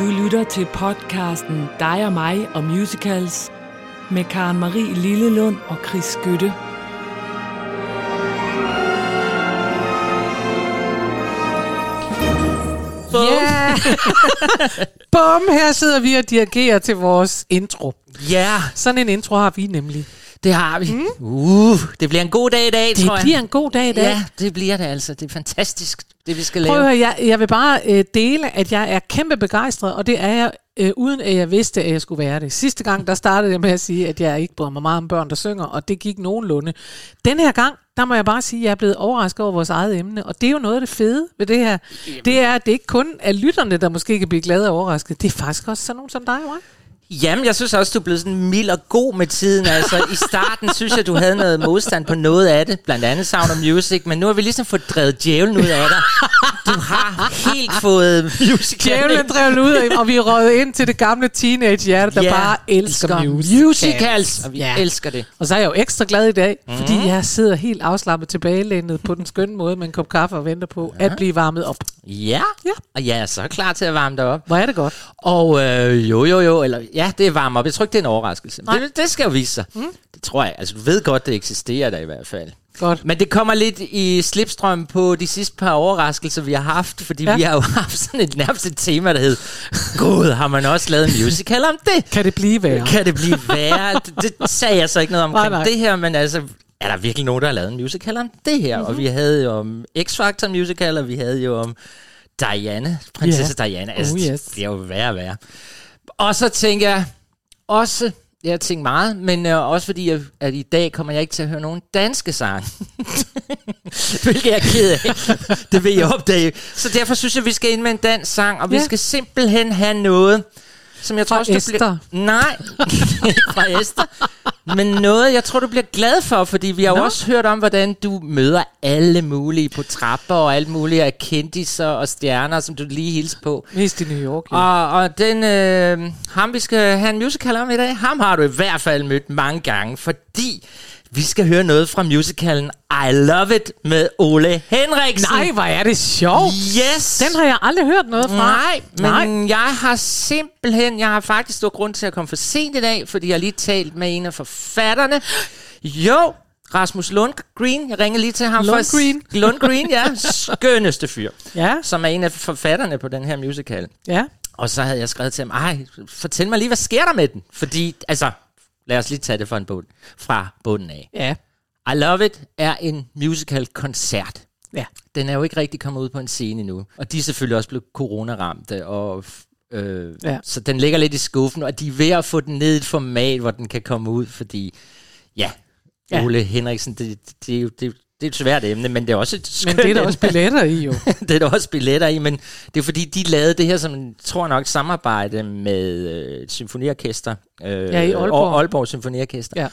Du lytter til podcasten Dig og mig og musicals med Karen Marie Lillelund og Chris Skytte. Ja! Bum, her sidder vi og dirigerer til vores intro. Ja, Sådan en intro har vi nemlig. Det har vi. Mm. Uh, det bliver en god dag i dag, Det tror jeg. bliver en god dag i dag. Ja, det bliver det altså. Det er fantastisk, det vi skal Prøv at lave. høre, jeg, jeg vil bare øh, dele, at jeg er kæmpe begejstret, og det er jeg, øh, uden at jeg vidste, at jeg skulle være det. Sidste gang, der startede jeg med at sige, at jeg ikke bryder mig meget om børn, der synger, og det gik nogenlunde. Den her gang, der må jeg bare sige, at jeg er blevet overrasket over vores eget emne, og det er jo noget af det fede ved det her. Det er, at det ikke kun er lytterne, der måske kan blive glade og overrasket. Det er faktisk også sådan nogen som dig, og mig. Jamen, jeg synes også, du er blevet sådan mild og god med tiden. Altså, i starten synes jeg, du havde noget modstand på noget af det. Blandt andet Sound of Music. Men nu har vi ligesom fået drevet djævlen ud af dig. Du har helt fået musical. Djævlen drev ud, og vi er røget ind til det gamle teenage-hjerte, der Ja, bare elsker, music. musicals. Og vi Ja. elsker det. Og så er jeg jo ekstra glad i dag, mm. Fordi jeg sidder helt afslappet tilbagelænet på den skønne måde med en kop kaffe og venter på at blive varmet op. Ja, Ja. og jeg er så klar til at varme dig op. Hvor er det godt. Og øh, jo, jo, jo, eller ja, det er varm op. Jeg tror ikke, det er en overraskelse. Nej. Det, det skal jo vise sig. Mm. Det tror jeg. Altså, du ved godt, det eksisterer der i hvert fald. Godt. Men det kommer lidt i slipstrøm på de sidste par overraskelser, vi har haft, fordi Ja. vi har jo haft sådan et nærmest et tema, der hed, Gud, har man også lavet en musical om det? Kan det blive værre? Kan det blive værre? Det, det sagde jeg så ikke noget omkring Nej, nej. det her, men altså, er der virkelig nogen, der har lavet en musical om det her? Mm-hmm. Og vi havde jo om X-Factor musical, og vi havde jo om Diana, prinsesse yeah. Diana. Altså, Oh, yes. Det er jo værre og værre. Og så tænker jeg også, jeg har tænkt meget, men øh, også fordi, jeg, at i dag kommer jeg ikke til at høre nogen danske sange. Hvilket jeg er ked af. Det vil jeg opdage. Så derfor synes jeg, vi skal ind med en dansk sang, og vi Ja. skal simpelthen have noget, som jeg tror, også, Esther. bliver... Nej, fra Esther. Men noget, jeg tror, du bliver glad for, fordi vi har jo Nå. også hørt om, hvordan du møder alle mulige på trapper, og alle mulige af kendiser og stjerner, som du lige hilser på. Mest i New York. Ja. Og, og den, øh, ham vi skal have en musical om i dag, ham har du i hvert fald mødt mange gange, fordi vi skal høre noget fra musicalen I Love It med Ole Henriksen. Nej, hvor er det sjovt. Yes! Den har jeg aldrig hørt noget fra. Nej, men Nej. jeg har simpelthen, jeg har faktisk stor grund til at komme for sent i dag, fordi jeg har lige talt med en af forfatterne. Jo, Rasmus Lundgren, jeg ringede lige til ham. Lundgren? For, Lundgren, ja. Skønneste fyr. Ja, Som er en af forfatterne på den her musical. ja. Og så havde jeg skrevet til ham, ej, fortæl mig lige, hvad sker der med den? Fordi, altså, lad os lige tage det fra, en bund, fra bunden af. Ja. I Love It er en musical-koncert. Ja. Den er jo ikke rigtig kommet ud på en scene endnu. Og de er selvfølgelig også blevet coronaramte, og øh, Ja. ja. så den ligger lidt i skuffen, og de er ved at få den ned i et format, hvor den kan komme ud, fordi, ja, Ja. Ole Henriksen, det, det, er jo det, det er et svært emne, men det er også et Men skønt det er der også billetter i, jo. det er der også billetter i, men det er fordi, de lavede det her som, tror nok, samarbejde med øh, et symfoniorkester. Øh, Ja, i Aalborg. Aalborg Symfoniorkester. Ja.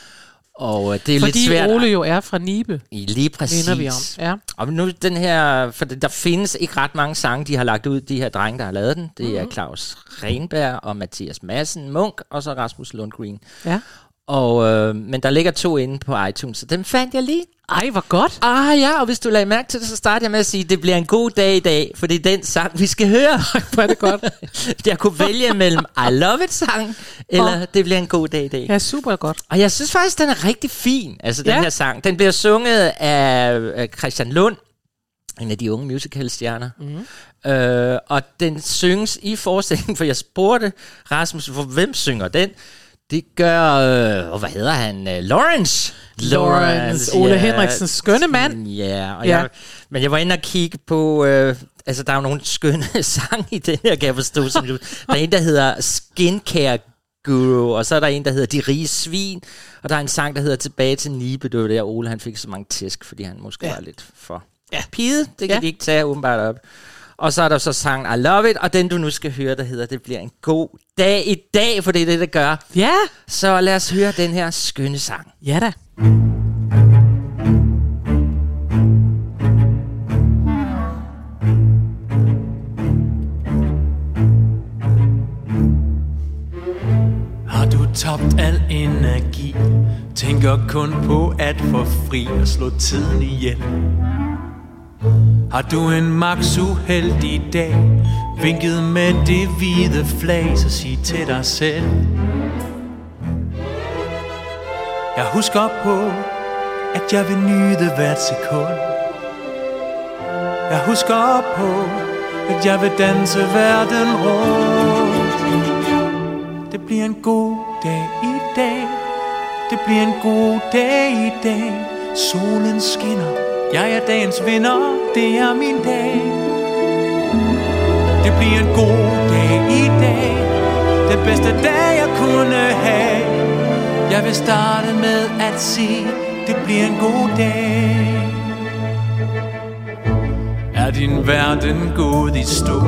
Og øh, det er lidt Fordi svært. Ole jo er fra Nibe, I lige præcis. vi om. Ja. Og nu den her, for der findes ikke ret mange sange, de har lagt ud, de her drenge, der har lavet den. Det Mhm. er Claus Renberg og Mathias Madsen Munk, og så Rasmus Lundgren. ja. Og, øh, men der ligger to inde på iTunes, så dem fandt jeg lige. Ej, hvor godt. Ah ja, og hvis du lagde mærke til det, så starter jeg med at sige, at det bliver en god dag i dag, for det er den sang, vi skal høre. Hvor er det godt. jeg kunne vælge mellem I Love It sang, eller Det bliver en god dag i dag. Ja, super godt. Og jeg synes faktisk, den er rigtig fin, altså den Ja. her sang. Den bliver sunget af, af Christian Lund, en af de unge musicalstjerner. Mm. Øh, og den synges i forestillingen, for jeg spurgte Rasmus, for hvem synger den? Det gør, øh, hvad hedder han? Øh, Lawrence. Lawrence, Ole Henriksens skønne mand. Ja, og Ja. Jeg, men jeg var inde og kigge på, øh, altså der er jo nogle skønne sange i den her, kan jeg forstå. Som, du- der er en, der hedder Skincare Guru, og så er der en, der hedder De Rige Svin, og der er en sang, der hedder Tilbage til Nibe. Det var der, Ole han fik så mange tæsk, fordi han måske Ja. ja. var lidt for ja. pide. Det kan Ja. ja. de ikke tage åbenbart op. Og så er der så sangen I Love It, og den du nu skal høre, der hedder Det bliver en god dag i dag, for det er det, det gør. Ja. Så lad os høre den her skønne sang. Ja da. Har du tabt al energi Tænker kun på at få fri og slå tiden ihjel har du en max uheldig dag? Vinket med det hvide flag, så sig til dig selv. Jeg husker på, at jeg vil nyde hvert sekund. Jeg husker på, at jeg vil danse verden rundt. Det bliver en god dag i dag. Det bliver en god dag i dag. Solen skinner. Jeg er dagens vinder Det er min dag Det bliver en god dag i dag Den bedste dag jeg kunne have Jeg vil starte med at sige Det bliver en god dag er din verden gået i stå?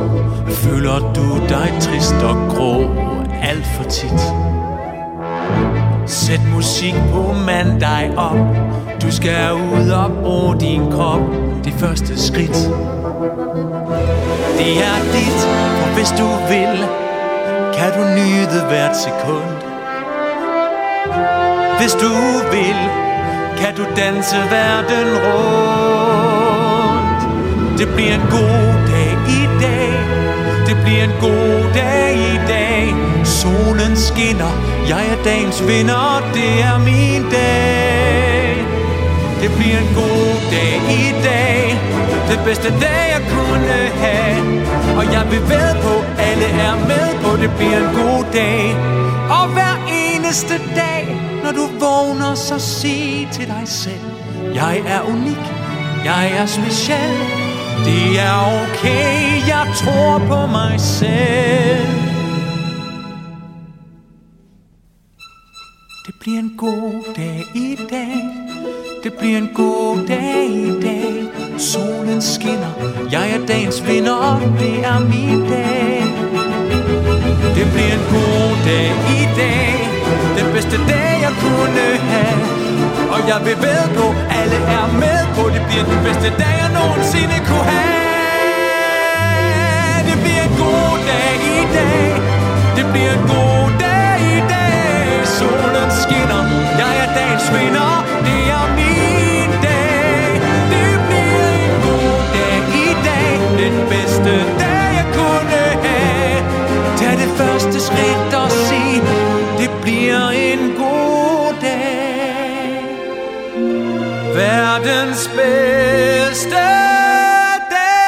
Føler du dig trist og grå alt for tit? Sæt musik på, mand dig op. Du skal ud og bruge din krop. Det første skridt. Det er dit, for hvis du vil Kan du nyde hvert sekund. Hvis du vil Kan du danse verden rundt. Det bliver en god dag i dag. Det bliver en god dag i dag. Solen skinner. Jeg er dagens vinder Det er min dag. Det bliver en god dag i dag. Den bedste dag jeg kunne have. Og jeg vil ved på Alle er med på Det bliver en god dag. Og hver eneste dag Når du vågner så sig til dig selv. Jeg er unik. Jeg er speciel. Det er okay, jeg tror på mig selv. Bliver en god dag i dag. Det bliver en god dag i dag. Solen skinner. Jeg er dagens vinder Det er min dag. Det bliver en god dag i dag. Den bedste dag jeg kunne have. Og jeg vil ved på Alle er med på. Det bliver den bedste dag jeg nogensinde kunne have. Det bliver en god dag i dag. Det bliver en god Solen skinner. Jeg er dagens vinder. Det er min dag. Det bliver en god dag i dag. Den bedste dag jeg kunne have. Tag det første skridt og sig Det bliver en god dag. Verdens bedste dag.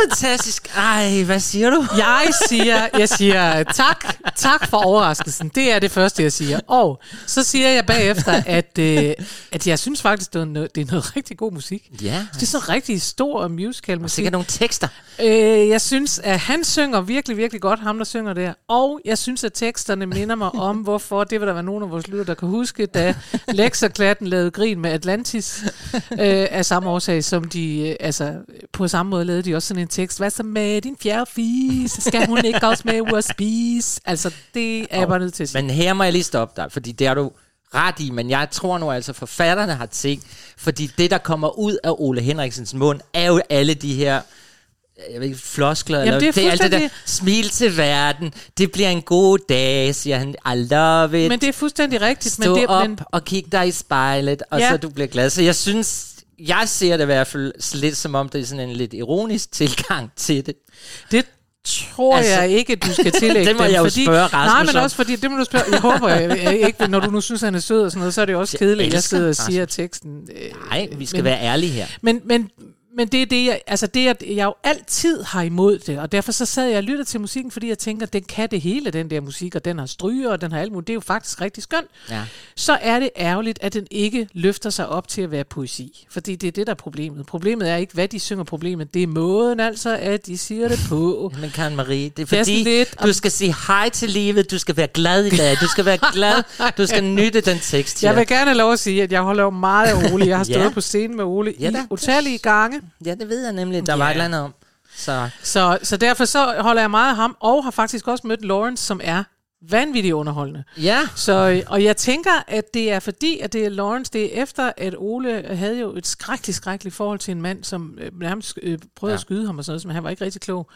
Fantastisk. Ah, ej, hvad siger du? Jeg siger, jeg siger tak, tak for overraskelsen. Det er det første, jeg siger. Og så siger jeg bagefter, at, øh, at jeg synes faktisk, det er, noget, det er noget rigtig god musik. Ja. Det er sådan rigtig stor musical musik. Sikkert nogle tekster. Øh, jeg synes, at han synger virkelig, virkelig godt, ham der synger der. Og jeg synes, at teksterne minder mig om, hvorfor, det vil der være nogen af vores lytter, der kan huske, da Lex og Klatten lavede grin med Atlantis, øh, af samme årsag, som de, øh, altså, på samme måde lavede de også sådan en tekst. Hvad så med din fjerde fis? Skal hun ikke også med ud at spise? Altså, det er jeg bare nødt til at sige. Men her må jeg lige stoppe dig, fordi det er du ret i, men jeg tror nu altså, forfatterne har tænkt, fordi det, der kommer ud af Ole Henriksens mund, er jo alle de her jeg ved ikke, floskler, Jamen, eller, det er det er alt det der, smil til verden, det bliver en god dag, siger han, I love it, Men det er fuldstændig rigtigt. stå men det, op men, og kig dig i spejlet, og Ja. så du bliver glad. Så jeg synes, jeg ser det i hvert fald lidt som om, det er sådan en lidt ironisk tilgang til det. Det tror Altså, jeg ikke, du skal tillægge det må dem, jeg jo fordi, spørge Rasmus Nej, men også fordi, det må du spørge, jeg håber jeg, jeg ikke, når du nu synes, han er sød og sådan noget, så er det også kedeligt, at jeg sidder og Rasmus. siger teksten. Øh, Nej, vi skal men, være ærlige her. Men, men, men det er det, jeg, altså det, at jeg jo altid har imod det, og derfor så sad jeg og lyttede til musikken, fordi jeg tænker, den kan det hele, den der musik, og den har stryger, og den har alt muligt. Det er jo faktisk rigtig skønt. Ja. Så er det ærgerligt, at den ikke løfter sig op til at være poesi. Fordi det er det, der er problemet. Problemet er ikke, hvad de synger problemet. Det er måden altså, at de siger det på. Men Karen Marie, det er Det er fordi, lidt- du skal sige hej til livet, du skal være glad i dag, du skal være glad, du skal nytte den tekst her. Jeg vil gerne have lov at sige, at jeg holder jo meget af Ole. Jeg har stået Ja. på scenen med Ole Ja i utallige gange. Ja, det ved jeg nemlig, der Ja. var et eller andet om. Så Så, så derfor så holder jeg meget af ham, og har faktisk også mødt Lawrence, som er vanvittigt underholdende. ja, Så, og jeg tænker, at det er fordi, at det er Lawrence, det er efter, at Ole havde jo et skrækkeligt, skrækkeligt forhold til en mand, som øh, nærmest øh, prøvede. Ja. at skyde ham og sådan noget, men han var ikke rigtig klog.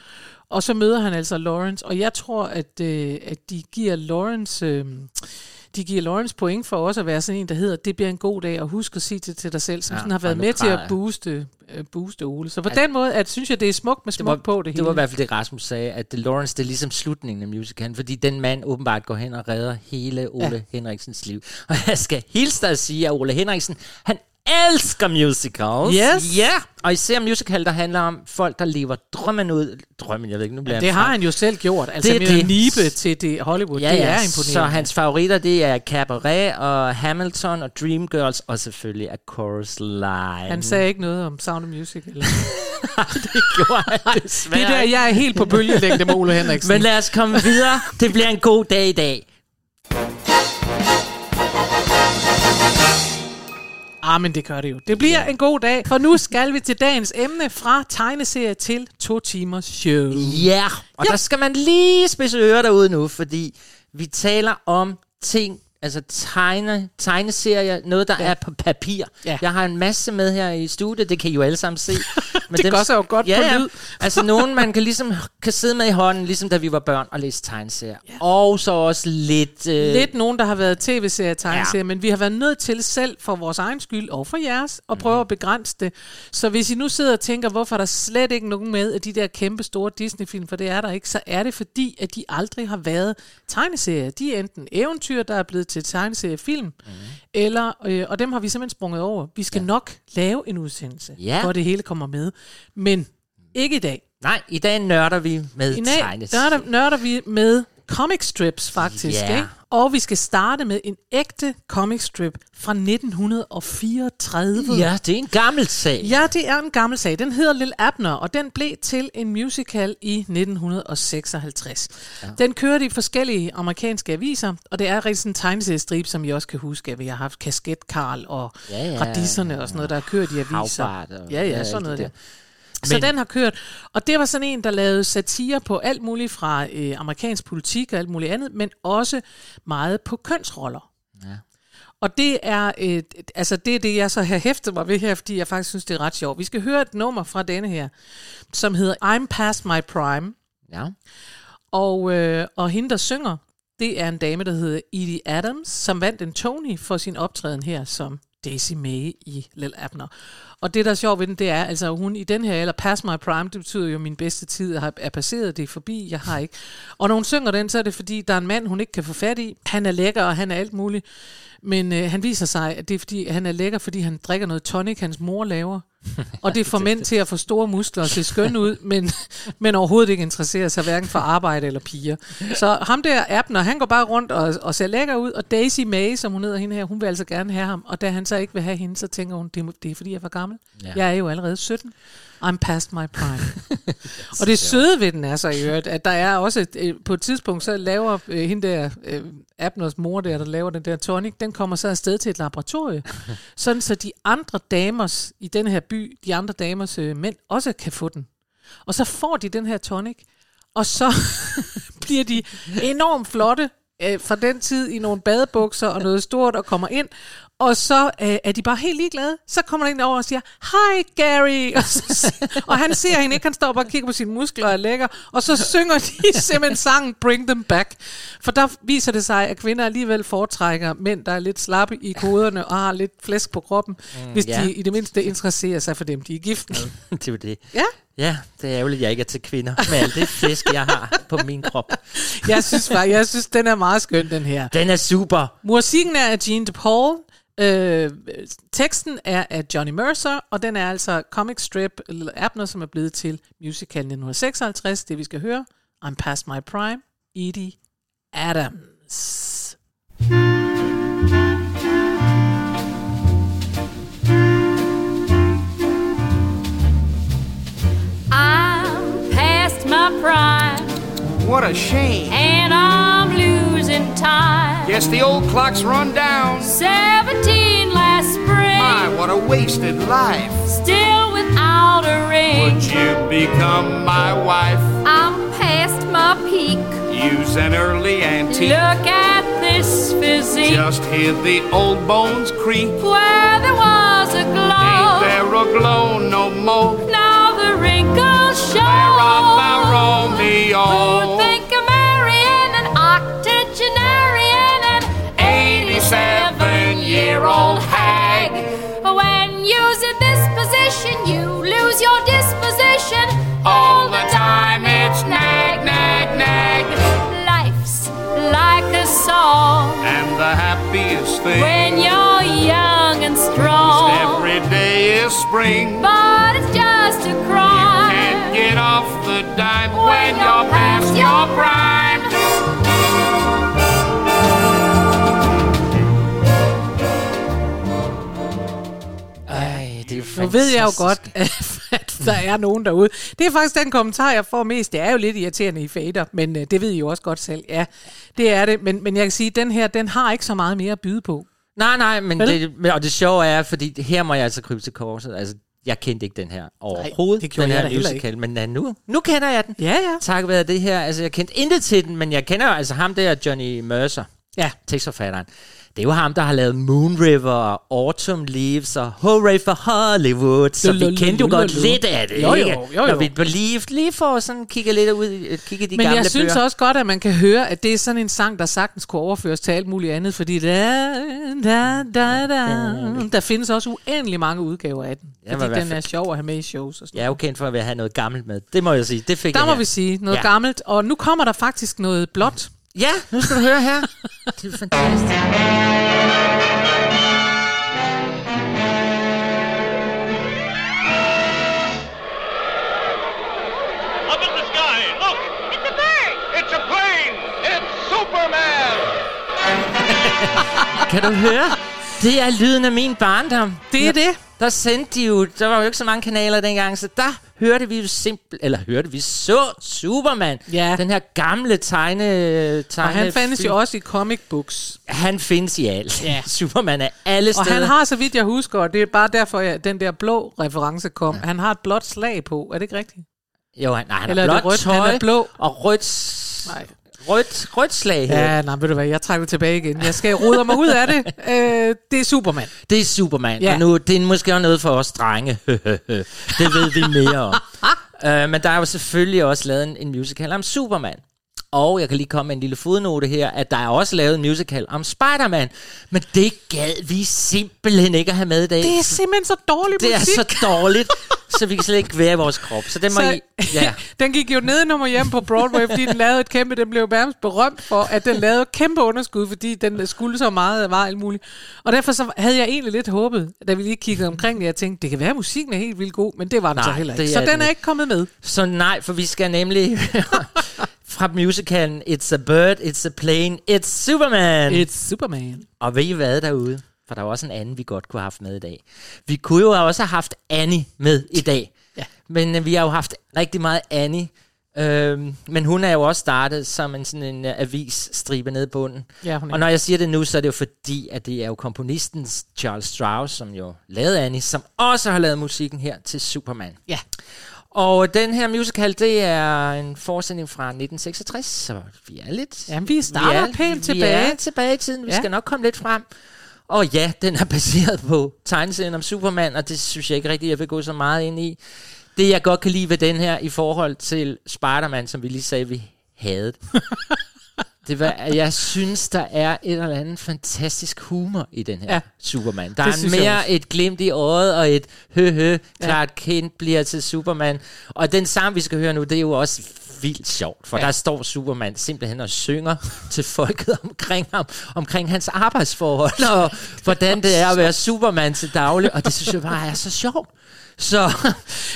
Og så møder han altså Lawrence, og jeg tror, at, øh, at de giver Lawrence... Øh, de giver Lawrence point for også at være sådan en, der hedder, det bliver en god dag, og husk at sige det til dig selv, som Ja, sådan har været med til at booste, øh, booste Ole. Så på den måde, at, synes jeg, det er smukt med Det smuk var, på det, det hele. var i hvert fald det, Rasmus sagde, at det Lawrence, det er ligesom slutningen af musicalen, fordi den mand åbenbart går hen og redder hele Ole ja. Henriksens liv. Og jeg skal hilse dig at sige, at Ole Henriksen, han elsker musicals. Yes. Ja, og især musical, der handler om folk, der lever drømmen ud. Drømmen, jeg ved ikke, nu bliver det jeg har han jo selv gjort. Altså Det det, er med det. Nibe til det Hollywood, Ja, det ja, er imponerende. så hans favoritter, det er Cabaret og Hamilton og Dreamgirls, og selvfølgelig A Chorus Line. Han sagde ikke noget om Sound of Music. Eller. det gjorde han desværre. Det der, jeg er helt på bølgelængde med Ole Henriksen. Men lad os komme videre. Det bliver en god dag i dag. Ah, men det gør det jo. Det bliver ja. en god dag, for nu skal vi til dagens emne fra tegneserie til to timers show. Ja, og ja. der skal man lige spidse ører derude nu, fordi vi taler om ting, altså tegne, tegneserier, noget der ja. er på papir. Ja. Jeg har en masse med her i studiet, det kan I jo alle sammen se. Men Det gør sig jo godt ja, på ja. lyd. altså nogen, man kan ligesom kan sidde med i hånden, ligesom da vi var børn og læse tegneserier. Ja. Og så også lidt... Øh, Lidt nogen, der har været tv-serier, tegneserier, ja. men vi har været nødt til selv for vores egen skyld og for jeres at prøve at begrænse det. Så hvis I nu sidder og tænker, hvorfor er der slet ikke nogen med af de der kæmpe store Disney-film, for det er der ikke, så er det fordi, at de aldrig har været tegneserier. De er enten eventyr, der er blevet til tegneseriefilm, mm. eller, øh, og dem har vi simpelthen sprunget over. Vi skal ja. nok lave en udsendelse, Ja. hvor det hele kommer med. Men ikke i dag. Nej, i dag nørder vi med I dag nørder, nørder vi med comic strips, faktisk. Ja. Ikke? Og vi skal starte med en ægte comic strip fra 1934. Ja, det er en gammel sag. Ja, det er en gammel sag. Den hedder Lil Abner, og den blev til en musical i 1956. Ja. Den kørte i forskellige amerikanske aviser, og det er rigtig sådan en tegneseriestrip, som I også kan huske, at vi har haft Kasket Karl og Ja, ja. Radisserne og sådan noget, der har kørt i aviser. Havbart og- ja, ja, sådan noget det der. der. Så Men- den har kørt. Og det var sådan en, der lavede satire på alt muligt fra øh, amerikansk politik og alt muligt andet, men også meget på kønsroller. Ja. Og det er, øh, altså det er det, jeg så har hæftet mig ved her, fordi jeg faktisk synes, det er ret sjovt. Vi skal høre et nummer fra denne her, som hedder I'm Past My Prime. Ja. Og, øh, og hende, der synger, det er en dame, der hedder Edie Adams, som vandt en Tony for sin optræden her som Daisy May i Lil Abner. Og det, der er sjovt ved den, det er, altså hun i den her, eller Pass My Prime, det betyder jo, min bedste tid er passeret, det er forbi, jeg har ikke. Og når hun synger den, så er det fordi, der er en mand, hun ikke kan få fat i. Han er lækker, og han er alt muligt. Men øh, han viser sig, at det er fordi, han er lækker, fordi han drikker noget tonic, hans mor laver. Og det får mænd til at få store muskler og se skønne ud, men, men overhovedet ikke interesserer sig hverken for arbejde eller piger. Så ham der, Abner, han går bare rundt og, og ser lækker ud, og Daisy May, som hun hedder hende her, hun vil altså gerne have ham. Og da han så ikke vil have hende, så tænker hun, det er, det er fordi, jeg er for gammel. Ja. Jeg er jo allerede 17. I'm past my prime. og det søde ved den er så i øvrigt, at der er også, et, på et tidspunkt, så laver øh, hende der, øh, Abners mor der, der laver den der tonic, den kommer så afsted til et laboratorie, sådan så de andre damers i den her by, de andre damers øh, mænd, også kan få den. Og så får de den her tonic, og så bliver de enormt flotte øh, fra den tid i nogle badebukser og noget stort og kommer ind. Og så øh, er de bare helt ligeglade. Så kommer der en over og siger, Hej Gary! Og, så, og han ser hende ikke, han står bare og kigger på sine muskler og er lækker. Og så synger de simpelthen sangen Bring Them Back. For der viser det sig, at kvinder alligevel foretrækker mænd, der er lidt slappe i koderne og har lidt flæsk på kroppen, mm, hvis ja. de i det mindste interesserer sig for dem, de er gift med. det er det. Ja, Ja, det er ærgerligt, at jeg ikke er til kvinder med alt det flæsk, jeg har på min krop. jeg synes, bare, jeg synes den er meget skøn, den her. Den er super. Musikken er af Gene DePaul. Øh, teksten er af Johnny Mercer, og den er altså comic strip eller Abner, som er blevet til musical 1956. Det vi skal høre, I'm Past My Prime, Edie Adams. I'm past my prime What a shame. and I'm losing time. Guess the old clock's run down. 17 last spring, My, what a wasted life. still without a ring. Would you become my wife? I'm past my peak. Use an early antique. Look at this physique Just hear the old bones creak. where there was a glow. Ain't there a glow no more? Now the wrinkles show. Where are my Romeo? Your disposition. All the time it's nag, nag, nag. Life's like a song And the happiest thing when you're young and strong. every day is spring. But it's just a crime You Can't get off the dime when you're past your prime. Ej, det er jo Nu ved jeg jo godt, at, at der er nogen derude. Det er faktisk den kommentar, jeg får mest. Det er jo lidt irriterende i fader, men øh, det ved I jo også godt selv. Ja, det er det. Men, men jeg kan sige, at den her, den har ikke så meget mere at byde på. Nej, nej, men det, og det sjove er, fordi det- her må jeg altså krybe til korset. Altså, jeg kendte ikke den her overhovedet, det gjorde den jeg her musical, men ja, nu, nu kender jeg den. Ja, ja. Tak være det her. Altså, jeg kendte intet til den, men jeg kender jo altså ham der, Johnny Mercer, Ja, tekstforfatteren. Det er jo ham, der har lavet Moon River og Autumn Leaves og Hooray for Hollywood, så vi kendte jo godt lidt af det, Jo, jo, jo, jo. Når vi Believed lige får sådan kigge lidt ud, kigge de men gamle jeg synes bøger. også godt, at man kan høre, at det er sådan en sang, der sagtens kunne overføres til alt muligt andet, fordi da, da, da, da, der findes også uendelig mange udgaver af den. Ja, Fordi den er sjov at have med i shows og sådan Jeg er jo kendt for at have noget gammelt med. Det må jeg sige. Det fik Der jeg må her. vi sige noget Ja. gammelt, og nu kommer der faktisk noget blåt. Ja, nu skal du høre her. Det er fantastisk. Up in the sky, look! It's a bird! It's a plane! It's Superman! Kan du høre? Det er lyden af min barndom. Det er det. Der sendte de jo, der var jo ikke så mange kanaler dengang, så der hørte vi jo simpelt, eller hørte vi så Superman. Ja. Den her gamle tegne, tegne Og han fandtes film. jo også i comic books. Han findes i alt. Ja. Superman er alle Og steder. han har, så vidt jeg husker, og det er bare derfor, at den der blå reference kom, han har et blåt slag på. Er det ikke rigtigt? Jo, han, nej, han Eller er blåt rødt? tøj Han er blå. og rødt, Nej. Rødt, rødt slag her. Ja, nej, ved du hvad, jeg trækker tilbage igen. Jeg skal rode mig ud af det. Øh, det er Superman. Det er Superman, Ja. og nu det er måske også noget for os drenge. det ved vi mere om. uh, men der er jo selvfølgelig også lavet en, en musical om Superman. Og jeg kan lige komme med en lille fodnote her, at der er også lavet en musical om Spider-Man. Men det gad vi simpelthen ikke at have med i dag. Det er simpelthen så dårlig det er så dårligt, så vi kan slet ikke være i vores krop. Så det må Så, I... Ja. den gik jo ned nummer hjem på Broadway, fordi den lavede et kæmpe, den blev nærmest berømt for, at den lavede kæmpe underskud, fordi den skulle så meget, var alt muligt. Og derfor så havde jeg egentlig lidt håbet, da vi lige kiggede omkring det, jeg tænkte, det kan være, at musikken er helt vildt god, men det var den Nej, så heller ikke. Så den den er ikke kommet med. Så nej, for vi skal nemlig fra musicalen It's a Bird, It's a Plane, It's Superman. It's Superman. Og ved I hvad derude? For der er også en anden, vi godt kunne have haft med i dag. Vi kunne jo også have haft Annie med i dag. Ja. Men øh, vi har jo haft rigtig meget Annie. Øhm, men hun er jo også startet som en sådan en uh, avisstribe nede i bunden. Ja, hun er. Og når jeg siger det nu, så er det jo fordi, at det er jo komponisten Charles Strauss, som jo lavede Annie, som også har lavet musikken her til Superman. Ja. Og den her musical, det er en forestilling fra 1966, så vi er lidt... Jamen, vi starter pænt vi tilbage. er tilbage i tiden. Vi Ja. skal nok komme lidt frem. Og ja, den er baseret på tegneserien om Superman, og det synes jeg ikke rigtigt, jeg vil gå så meget ind i. Det, jeg godt kan lide ved den her, i forhold til Spider-Man, som vi lige sagde, vi havde. Det var, jeg synes, der er et eller andet fantastisk humor i den her Ja. ja. Superman. Der Det er mere et glimt i øjet og et hø-hø, klart Kent bliver til Superman. Og den sang, vi skal høre nu, det er jo også vildt sjovt, for Ja. ja. der står Superman simpelthen og synger til folket omkring ham, omkring hans arbejdsforhold, og hvordan det er at være Superman til daglig, og det synes jeg bare er så sjovt. Så,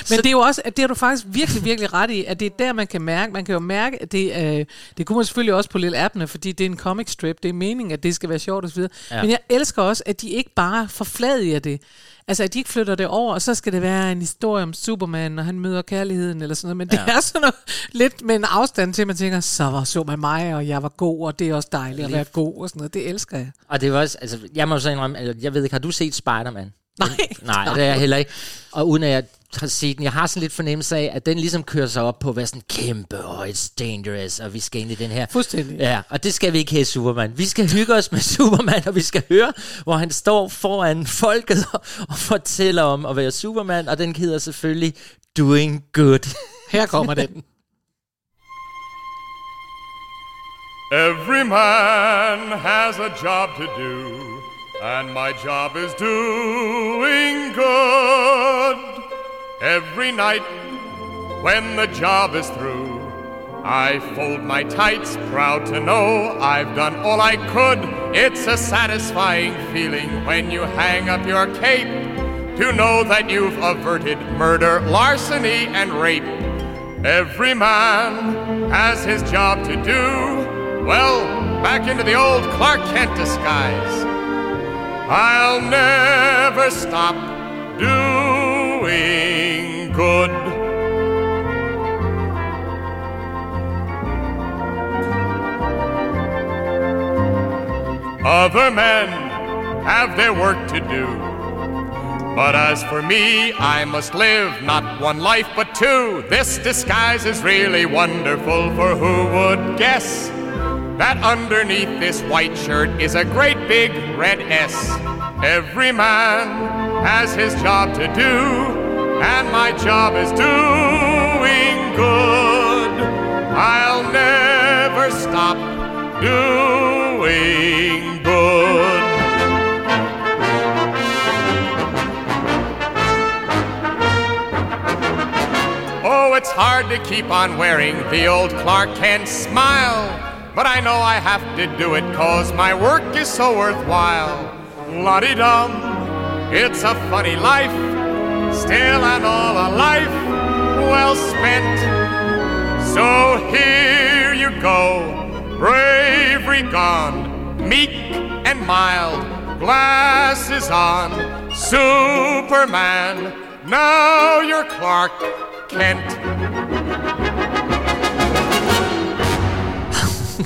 Men det er jo også, at det har du faktisk virkelig, virkelig ret i, at det er der, man kan mærke, man kan jo mærke, at det, øh, det kunne man selvfølgelig også på Lille Appene, fordi det er en comic strip, det er meningen, at det skal være sjovt osv. Ja. Men jeg elsker også, at de ikke bare forfladiger det. Altså, at de ikke flytter det over, og så skal det være en historie om Superman, og han møder kærligheden, eller sådan noget. Men det Ja. er sådan noget, lidt med en afstand til, at man tænker, så var så med mig, og jeg var god, og det er også dejligt at være god, og sådan noget. Det elsker jeg. og det var også, altså, jeg må så indrømme, altså, jeg ved ikke, har du set Spider-Man? Nej. Nej, det er jeg heller ikke. Og uden at jeg har set den, jeg har sådan lidt fornemmelse af, at den ligesom kører sig op på at være sådan kæmpe, og it's dangerous, og vi skal ind i den her. Fuldstændig. Ja, og det skal vi ikke have i Superman. Vi skal hygge os med Superman, og vi skal høre, hvor han står foran folket og, og fortæller om at være Superman, og den hedder selvfølgelig Doing Good. Her kommer den. Every man has a job to do, and my job is doing good. Every night when the job is through, I fold my tights, proud to know I've done all I could. It's a satisfying feeling when you hang up your cape to know that you've averted murder, larceny, and rape. Every man has his job to do. Well, back into the old Clark Kent disguise. I'll never stop doing good. Other men have their work to do. But as for me, I must live not one life but two. This disguise is really wonderful, for who would guess that underneath this white shirt is a great big red S? Every man has his job to do, and my job is doing good. I'll never stop doing good. Oh, it's hard to keep on wearing the old Clark Kent smile. But I know I have to do it cause my work is so worthwhile. La-di-dum, it's a funny life, still and all a life well spent. So here you go, bravery gone, meek and mild, glasses on, Superman. Now you're Clark Kent.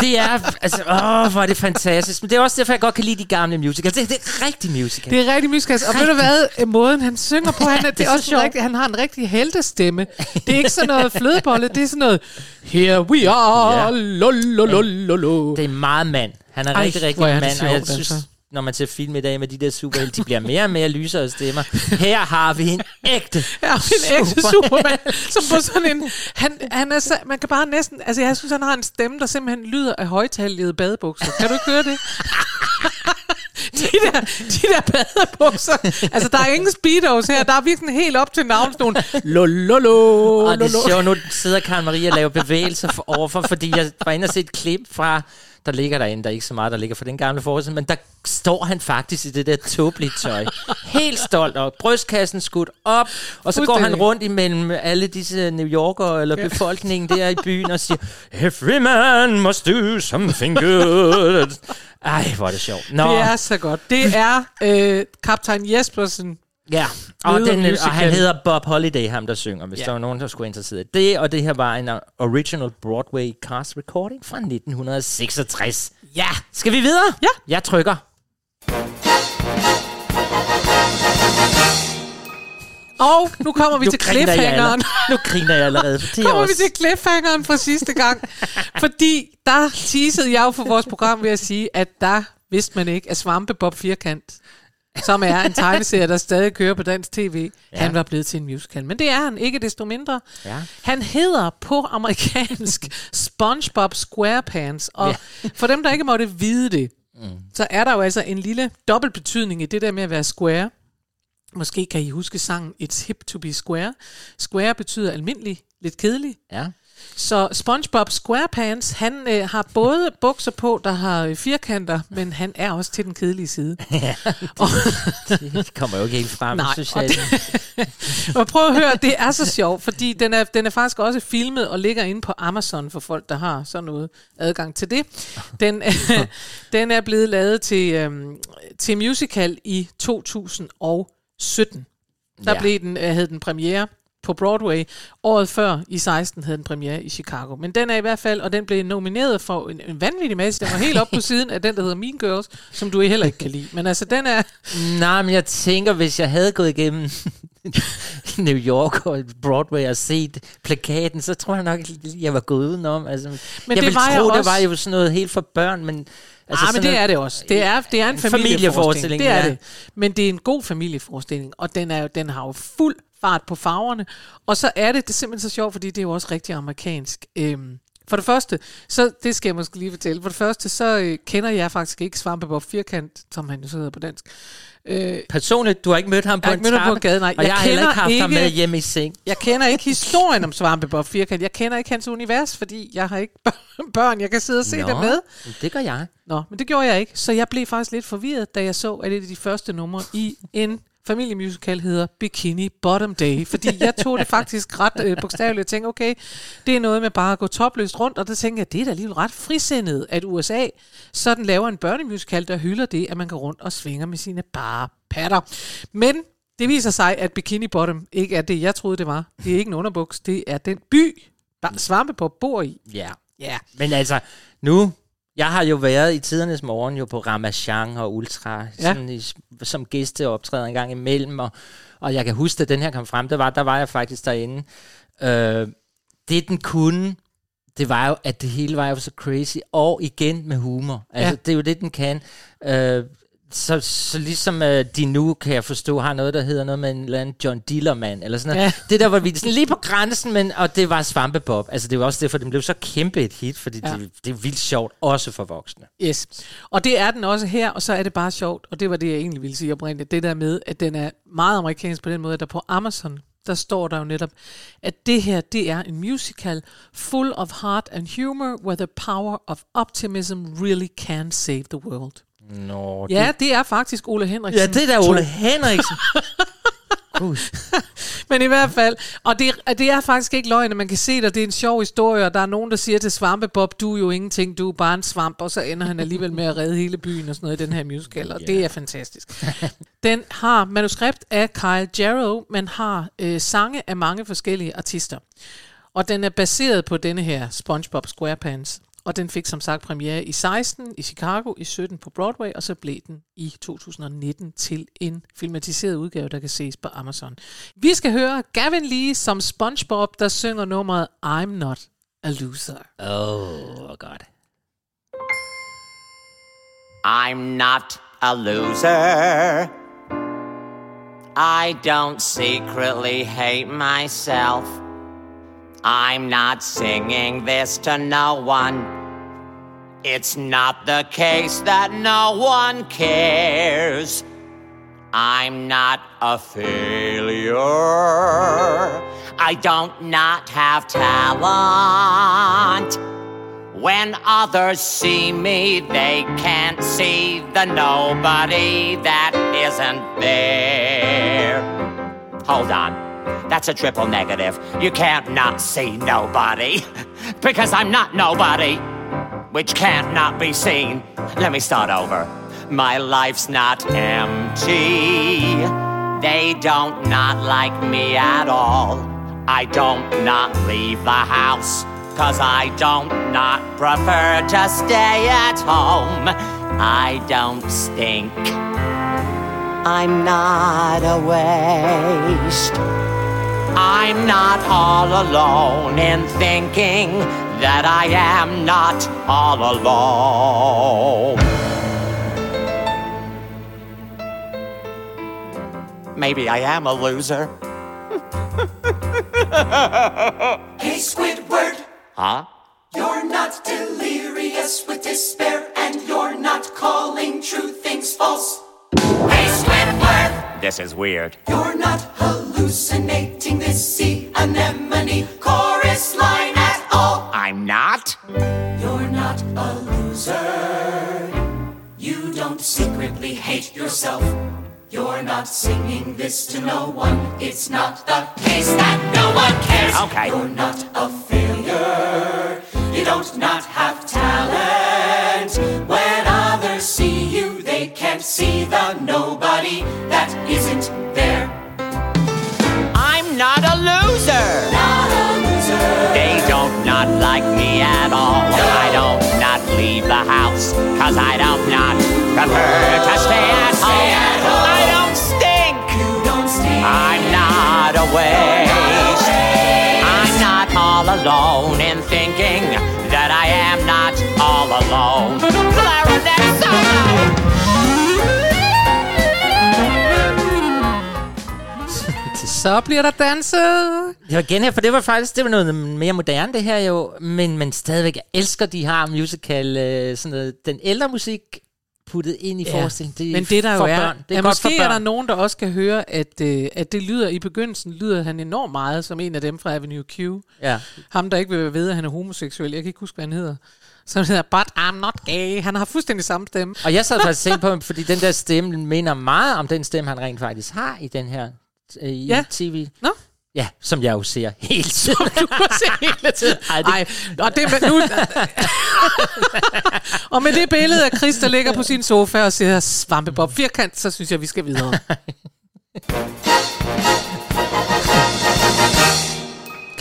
Det er, altså, åh, hvor er det fantastisk. Men det er også derfor, jeg godt kan lide de gamle musicals. Det, det er rigtig musical. Det er rigtig musikalsk. Og ved du hvad, måden han synger på, han, er, det er så også sjovt. rigtig, han har en rigtig heltestemme. Det er ikke sådan noget flødebolle, det er sådan noget, here we are, Ja. lo, lo, lo, lo, lo. Det er meget mand. Han er Ej, rigtig, rigtig mand. og jeg sjovt, synes, altså. Når man ser film i dag med de der superhelte, de bliver mere og mere lysere stemmer. Her har vi en ægte Ja, en ægte Superman, som på sådan en... Han, han er så, man kan bare næsten... Altså, jeg synes, han har en stemme, der simpelthen lyder af højtalige badebukser. Kan du ikke høre det? de, der, de der badebukser. Altså, der er ingen speedos her. Der er virkelig helt op til navnstolen. Lo, lo, lo, Og det er sjovt, nu sidder Karen Marie og laver bevægelser for, overfor, fordi jeg var inde og se et klip fra, der ligger derinde, der er ikke så meget, der ligger fra den gamle forestilling, men der står han faktisk i det der tåbelige tøj. Helt stolt og brystkassen skudt op, og så går han rundt imellem alle disse New Yorkere eller befolkningen der i byen og siger, Every man must do something good. Ej, hvor er det sjovt. Nå, Det er så godt. Det er øh, kaptajn Jespersen. Ja, og, den, og musical. han hedder Bob Holiday, ham der synger, hvis Ja. der var nogen, der skulle være interesseret i det. Og det her var en uh, original Broadway cast recording fra 1966. Ja. Skal vi videre? Ja. Jeg trykker. Og nu kommer vi Nu til cliffhangeren. Nu griner jeg allerede. er kommer vi til cliffhangeren fra sidste gang. Fordi der teasede jeg jo for vores program ved at sige, at der vidste man ikke, at Svampebob Firkant, som er en tegneserie, der stadig kører på dansk tv, ja. han var blevet til en musical. Men det er han ikke desto mindre. Ja. Han hedder på amerikansk SpongeBob SquarePants, og ja. for dem, der ikke måtte vide det, mm. så er der jo altså en lille dobbelt betydning i det der med at være square. Måske kan I huske sangen It's Hip to be Square. Square betyder almindelig, lidt kedelig. Ja. Så SpongeBob SquarePants, han øh, har både bukser på, der har øh, firkanter, men han er også til den kedelige side. og, Det kommer jo ikke helt frem, Nej, synes og jeg. og prøv at høre, det er så sjovt, fordi den er, den er faktisk også filmet og ligger inde på Amazon for folk, der har sådan noget adgang til det. Den, den er blevet lavet til, øhm, til musical i 2017. Der Ja. blev den, øh, havde den premiere på Broadway. Året før, i 16, havde den premiere i Chicago. Men den er i hvert fald, og den blev nomineret for en, en vanvittig masse. Den var helt op på siden af den, der hedder Mean Girls, som du heller ikke kan lide. Men altså, den er... Nej, men jeg tænker, hvis jeg havde gået igennem New York og Broadway og set plakaten, så tror jeg nok, jeg var gået udenom. Altså, men jeg det vil var tro, jeg det også. var jo sådan noget helt for børn, men... Altså ah, men det er det også. Det er, det er en En familieforestilling. familieforestilling, Det er ja. det. Men det er en god familieforestilling, og den, er, jo- den har jo fuld fart på farverne. Og så er det, det er simpelthen så sjovt, fordi det er jo også rigtig amerikansk. Øhm, For det første, så det skal jeg måske lige fortælle. For det første, så øh, kender jeg faktisk ikke Svampebob Firkant, som han jo så hedder på dansk. Øh, Personligt, du har ikke mødt ham på Jeg en mødt ham på gaden, nej. Og Jeg jeg, har ikke haft ham ikke- med hjemme i seng. jeg kender ikke historien om Svampebob Firkant. Jeg kender ikke hans univers, fordi jeg har ikke børn, jeg kan sidde og se Nå, det med. det gør jeg. Nå, men det gjorde jeg ikke. Så jeg blev faktisk lidt forvirret, da jeg så, at et af de første numre i en familiemusical hedder Bikini Bottom Day. Fordi jeg tog det faktisk ret øh, bogstaveligt og tænkte, okay, det er noget med bare at gå topløst rundt. Og der tænkte jeg, det er da alligevel ret frisindet, at USA sådan laver en børnemusical, der hylder det, at man går rundt og svinger med sine bare patter. Men det viser sig, at Bikini Bottom ikke er det, jeg troede, det var. Det er ikke en underbuks, det er den by, Svampebob bor i. Ja. Ja. Men altså, nu... Jeg har jo været i tidernes morgen jo på Ramachan og Ultra, Ja. sådan i, som gæsteoptræder en gang imellem, og, og jeg kan huske, at den her kom frem, der var, der var jeg faktisk derinde. Øh, det den kunne, det var jo, at det hele var jo så crazy, og igen med humor. Altså, Ja. det er jo det, den kan. Øh, så, så ligesom øh, de nu, kan jeg forstå, har noget, der hedder noget med en eller anden John Dillermand, eller sådan noget. Ja. Det der var vi sådan lige på grænsen, men, og det var Svampebob. Altså det var også derfor, den blev så kæmpe et hit, fordi Ja. det, det er vildt sjovt, også for voksne. Yes. Og det er den også her, og så er det bare sjovt, og det var det, jeg egentlig ville sige oprindeligt, det der med, at den er meget amerikansk på den måde, at der på Amazon, der står der jo netop, at det her, det er en musical full of heart and humor, where the power of optimism really can save the world. Nå, Ja, det er faktisk Ole Henriksen. ja, det er da. Ole Henriksen. Men i hvert fald, og det, det er faktisk ikke løgn, at man kan se det, det er en sjov historie, og der er nogen, der siger til Svampebob, du er jo ingenting, du er bare en svamp, og så ender han alligevel med at redde hele byen og sådan noget i den her musical, og det er fantastisk. Den har manuskript af Kyle Jarrow, men har øh, sange af mange forskellige artister. Og den er baseret på denne her SpongeBob SquarePants. Og den fik som sagt premiere i 16 i Chicago, i 17 på Broadway, og så blev den i 2019 til en filmatiseret udgave, der kan ses på Amazon. Vi skal høre Gavin Lee som SpongeBob, der synger nummeret I'm Not a Loser. Oh, God. I'm not a loser. I don't secretly hate myself. I'm not singing this to no one. It's not the case that no one cares. I'm not a failure. I don't not have talent. When others see me, they can't see the nobody that isn't there. Hold on. That's a triple negative. You can't not see nobody. because I'm not nobody. Which can't not be seen. Let me start over. My life's not empty. They don't not like me at all. I don't not leave the house. Cause I don't not prefer to stay at home. I don't stink. I'm not a waste. I'm not all alone in thinking that I am not all alone. Maybe I am a loser. Hey, Squidward, Huh? you're not delirious with despair, and you're not calling true things false. Hey, Squidward, This is weird. you're not hallucinating this sea anemone chorus line. I'm not? You're not a loser. You don't secretly hate yourself. You're not singing this to no one. It's not the case that no one cares. Okay. You're not a failure. You don't not have talent. When others see you, they can't see the nobody leave the house, cause I don't not prefer to stay at home. I don't stink. Don't stink. I'm not a waste. I'm not all alone in thinking that I am not all alone. Så bliver der danset. Det var igen her, for det var faktisk det var noget mere moderne det her jo, men, men stadigvæk, jeg elsker, de har musical, øh, sådan noget, den ældre musik puttet ind i ja. forestillingen. Det er Men det der jo er, børn. Det er at godt måske for er børn. der nogen, der også kan høre, at, øh, at det lyder i begyndelsen, lyder han enormt meget som en af dem fra Avenue Q. Ja. Ham, der ikke vil vide, at han er homoseksuel. Jeg kan ikke huske, hvad han hedder. Han hedder, but I'm not gay. Han har fuldstændig samme stemme. Og jeg sad faktisk og tænkte på, fordi den der stemme minder meget om den stemme, han rent faktisk har i den her øh, i Ja. tv. Nå. Ja, som jeg jo ser hele tiden. Du kan se hele tiden. Ej, Ej, det- og, det med, nu, og med det billede af Chris, der ligger på sin sofa og siger svampebob firkant, så synes jeg, vi skal videre.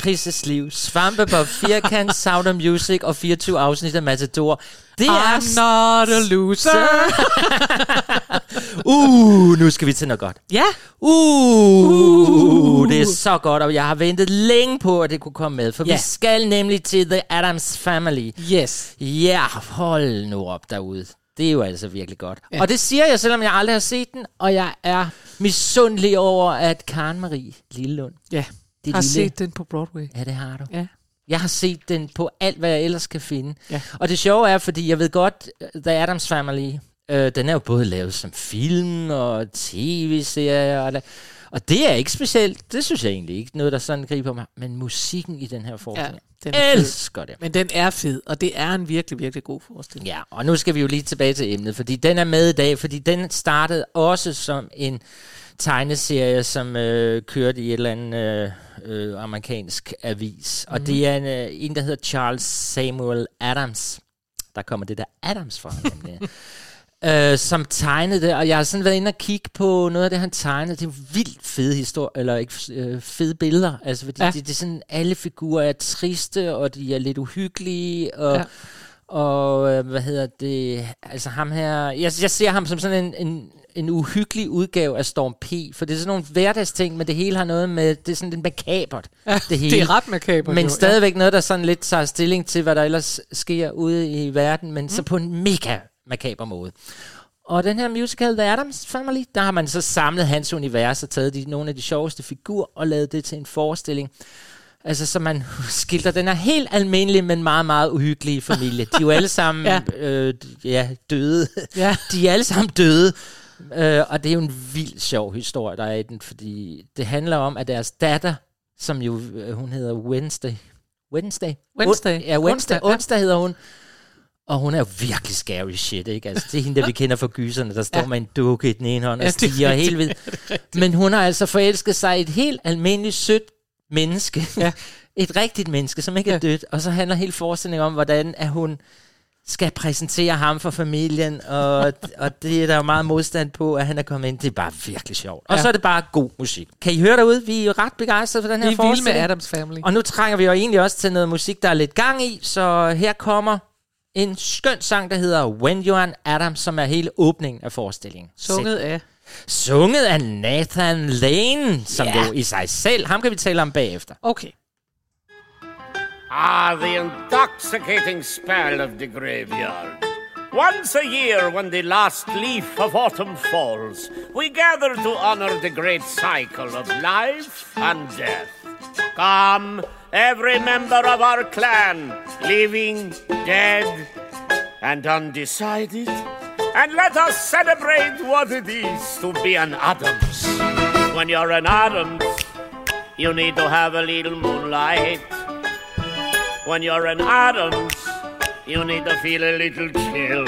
Chris' liv, Svampebob, Firkant, Sound of Music og 24 afsnit af Matador. Det er... I'm not a loser. Uh, nu skal vi til noget godt. Ja. Uh, det er så godt, og jeg har ventet længe på, at det kunne komme med, for Ja. vi skal nemlig til The Adams Family. Yes. Ja, hold nu op derude. Det er jo altså virkelig godt. Ja. Og det siger jeg, selvom jeg aldrig har set den, og jeg er misundelig over, at Karen Marie Lillelund, Ja. Det har lille... set den på Broadway. Ja, det har du. Ja. Jeg har set den på alt, hvad jeg ellers kan finde. Ja. Og det sjove er, fordi jeg ved godt, The Adams Family, øh, den er jo både lavet som film og tv-serier. Og, det- og det er ikke specielt, det synes jeg egentlig ikke, noget der sådan griber mig. Men musikken i den her forestilling, den ja, er fed. elsker det. Men den er fed, og det er en virkelig, virkelig god forestilling. Ja, og nu skal vi jo lige tilbage til emnet, fordi den er med i dag, fordi den startede også som en tegneserie, som øh, kørte i et eller andet øh, øh, amerikansk avis. Og Mhm. det er en, øh, en, der hedder Charles Samuel Adams. Der kommer det der Adams fra, nemlig. øh, som tegnede det, og jeg har sådan været inde og kigge på noget af det, han tegnede. Det er vildt fede historier, eller ikke øh, fede billeder, altså fordi Ja. det, det er sådan, alle figurer er triste, og de er lidt uhyggelige, og ja. Og øh, hvad hedder det? Altså ham her... Jeg, jeg ser ham som sådan en, en, en uhyggelig udgave af Storm P. For det er sådan nogle hverdagsting, men det hele har noget med... Det er sådan lidt makabert. Ja, det, hele. det er ret makabert, Men jo, ja. stadigvæk noget, der sådan lidt tager stilling til, hvad der ellers sker ude i verden. Men mm. så på en mega makaber måde. Og den her musical, The Adams Family, der har man så samlet hans univers og taget de, nogle af de sjoveste figurer og lavet det til en forestilling. Altså, så man skildrer den her helt almindelige, men meget, meget uhyggelige familie. De er jo alle sammen Ja. ja. Øh, ja, døde. Ja. De er alle sammen døde. Øh, og det er jo en vild sjov historie, der er i den, fordi det handler om, at deres datter, som jo, øh, hun hedder Wednesday. Wednesday? Wednesday. Ja, Wednesday. Onsdag, ja. Onsdag hedder hun. Og hun er jo virkelig scary shit, ikke? Altså, det er hende, der vi kender fra gyserne, der står Ja. ja. med en dukke i den ene hånd og Ja, er stiger helt vildt. Men hun har altså forelsket sig i et helt almindeligt sødt menneske. Ja. et rigtigt menneske, som ikke er dødt. Og så handler hele forestillingen om, hvordan at hun skal præsentere ham for familien, og, og det er der jo meget modstand på, at han er kommet ind. Det er bare virkelig sjovt. Og Ja. så er det bare god musik. Kan I høre derude? Vi er ret begejstrede for den her Vi er med forestilling. Adams Family. Og nu trænger vi jo egentlig også til noget musik, der er lidt gang i, så her kommer en skøn sang, der hedder When You're an Adams, som er hele åbningen af forestillingen. Sunget af... Sunget af Nathan Lane, som Ja. jo i sig selv, ham kan vi tale om bagefter. Okay. Ah, the intoxicating spell of the graveyard. Once a year, when the last leaf of autumn falls, we gather to honor the great cycle of life and death. Come, every member of our clan, living, dead, and undecided, and let us celebrate what it is to be an Adams. When you're an Adams, you need to have a little moonlight. When you're an Adams, you need to feel a little chill.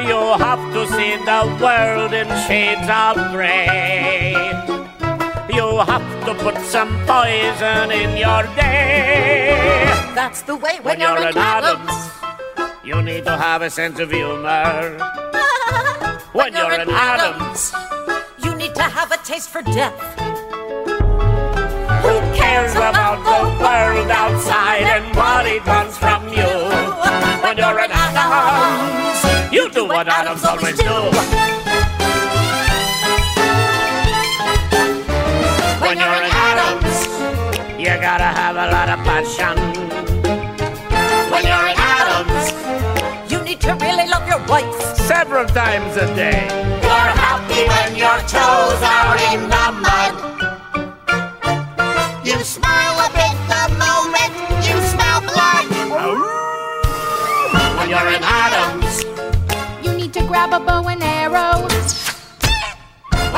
You have to see the world in shades of gray. You have to put some poison in your day. That's the way when, When you're an Adams, you need to have a sense of humor. When you're an Adams, you need to have a taste for death. Who cares about the world outside and what it wants from you? When you're an Adams, you do what Adams always do. When you're an Adams, you gotta have a lot of passion. When you're an Adams, You need to really love your wife. several times a day. You're happy happy when your toes are in the mud.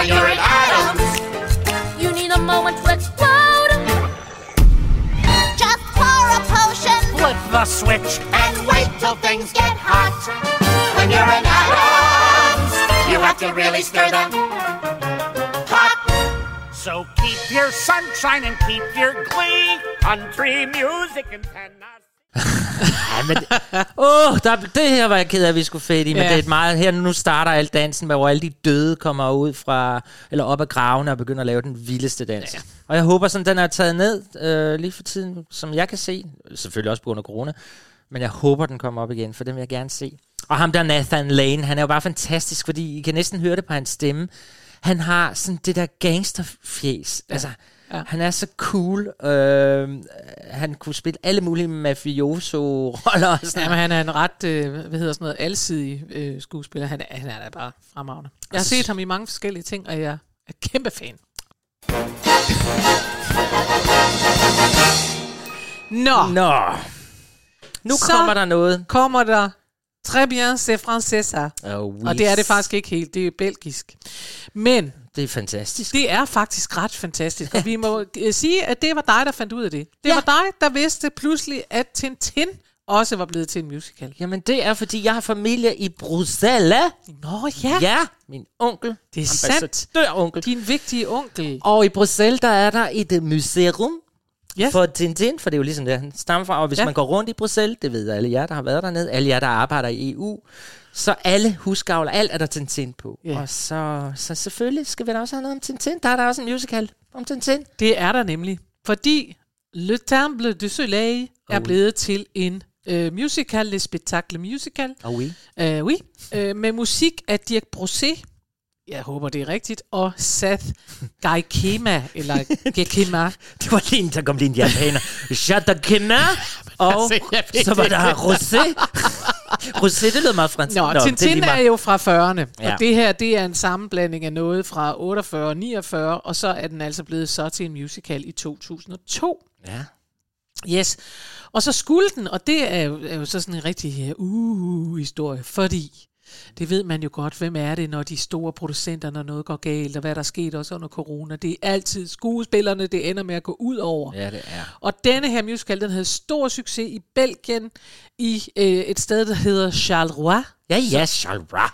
When you're in Adams, You need a moment to explode. just pour a potion Flip the switch. and wait till things get hot. When you're in Adams, you have to really stir the pot. So keep your sunshine and keep your glee. Country music and. Ja, men, åh, der, det her var jeg ked af, at vi skulle fat i, men ja. det er et meget, her nu starter alt dansen, hvor alle de døde kommer ud fra, eller op af gravene og begynder at lave den vildeste dans. Ja. Og jeg håber sådan, den er taget ned øh, lige for tiden, som jeg kan se, selvfølgelig også på grund af corona, men jeg håber, den kommer op igen, for den vil jeg gerne se. Og ham der Nathan Lane, han er jo bare fantastisk, fordi I kan næsten høre det på hans stemme. Han har sådan det der gangsterfjes. Ja. Altså, Ja. han er så cool. Øh, han kunne spille alle mulige mafioso-roller. sådan Jamen, han er en ret, øh, hvad hedder sådan noget, alsidig øh, skuespiller. Han er, han er da bare fremragende. Jeg har Altså, set ham i mange forskellige ting, og jeg er kæmpe fan. Nå, Nå. Nu Så- kommer der noget. kommer der Très bien, c'est français, ça. Oh, oui. Og det er det faktisk ikke helt, det er belgisk. Men Det er fantastisk. det er faktisk ret fantastisk, og vi må øh, sige, at det var dig, der fandt ud af det. Det Ja. var dig, der vidste pludselig, at Tintin også var blevet til en musical. Jamen, det er, fordi jeg har familie i Bruxelles. Nå ja, Ja, min onkel. det er sandt. Ambassadør onkel. Din vigtige onkel. Og i Bruxelles, der er der et museum Yes. for Tintin, for det er jo ligesom det, han stammer fra. Og hvis Ja. ja. man går rundt i Bruxelles, det ved alle jer, der har været dernede, alle jer, der arbejder i EU, så alle husgavler, alt er der Tintin på. Ja. Og så, så selvfølgelig skal vi da også have noget om Tintin. Der er der også en musical om Tintin. Det er der nemlig, fordi Le Temple du Soleil er Oh. blevet til en øh, musical, Le Spectacle Musical, Oh oui. øh, oui, øh, med musik af Dirk Brosset, jeg håber det er rigtigt, og Seth Gaikema, eller Gekema. Det var lige en, der kom lige en japaner. Shatakima. Og så var der. Rosé. Det lød meget fransk. Nå, er Tintin er, meget. jo fra 40'erne, Ja. og det her, det er en sammenblanding af noget fra 48 og 49, og så er den altså blevet så til en musical i 2002. Ja. Yes. Og så skulle den, og det er jo, er jo så sådan en rigtig uh, historie, fordi det ved man jo godt, hvem er det, når de store producenter, når noget går galt, og hvad der er sket også under corona. Det er altid skuespillerne, det ender med at gå ud over. Ja, det er. Og denne her musical, den havde stor succes i Belgien, i øh, et sted, der hedder Charleroi. Ja, ja, Charleroi.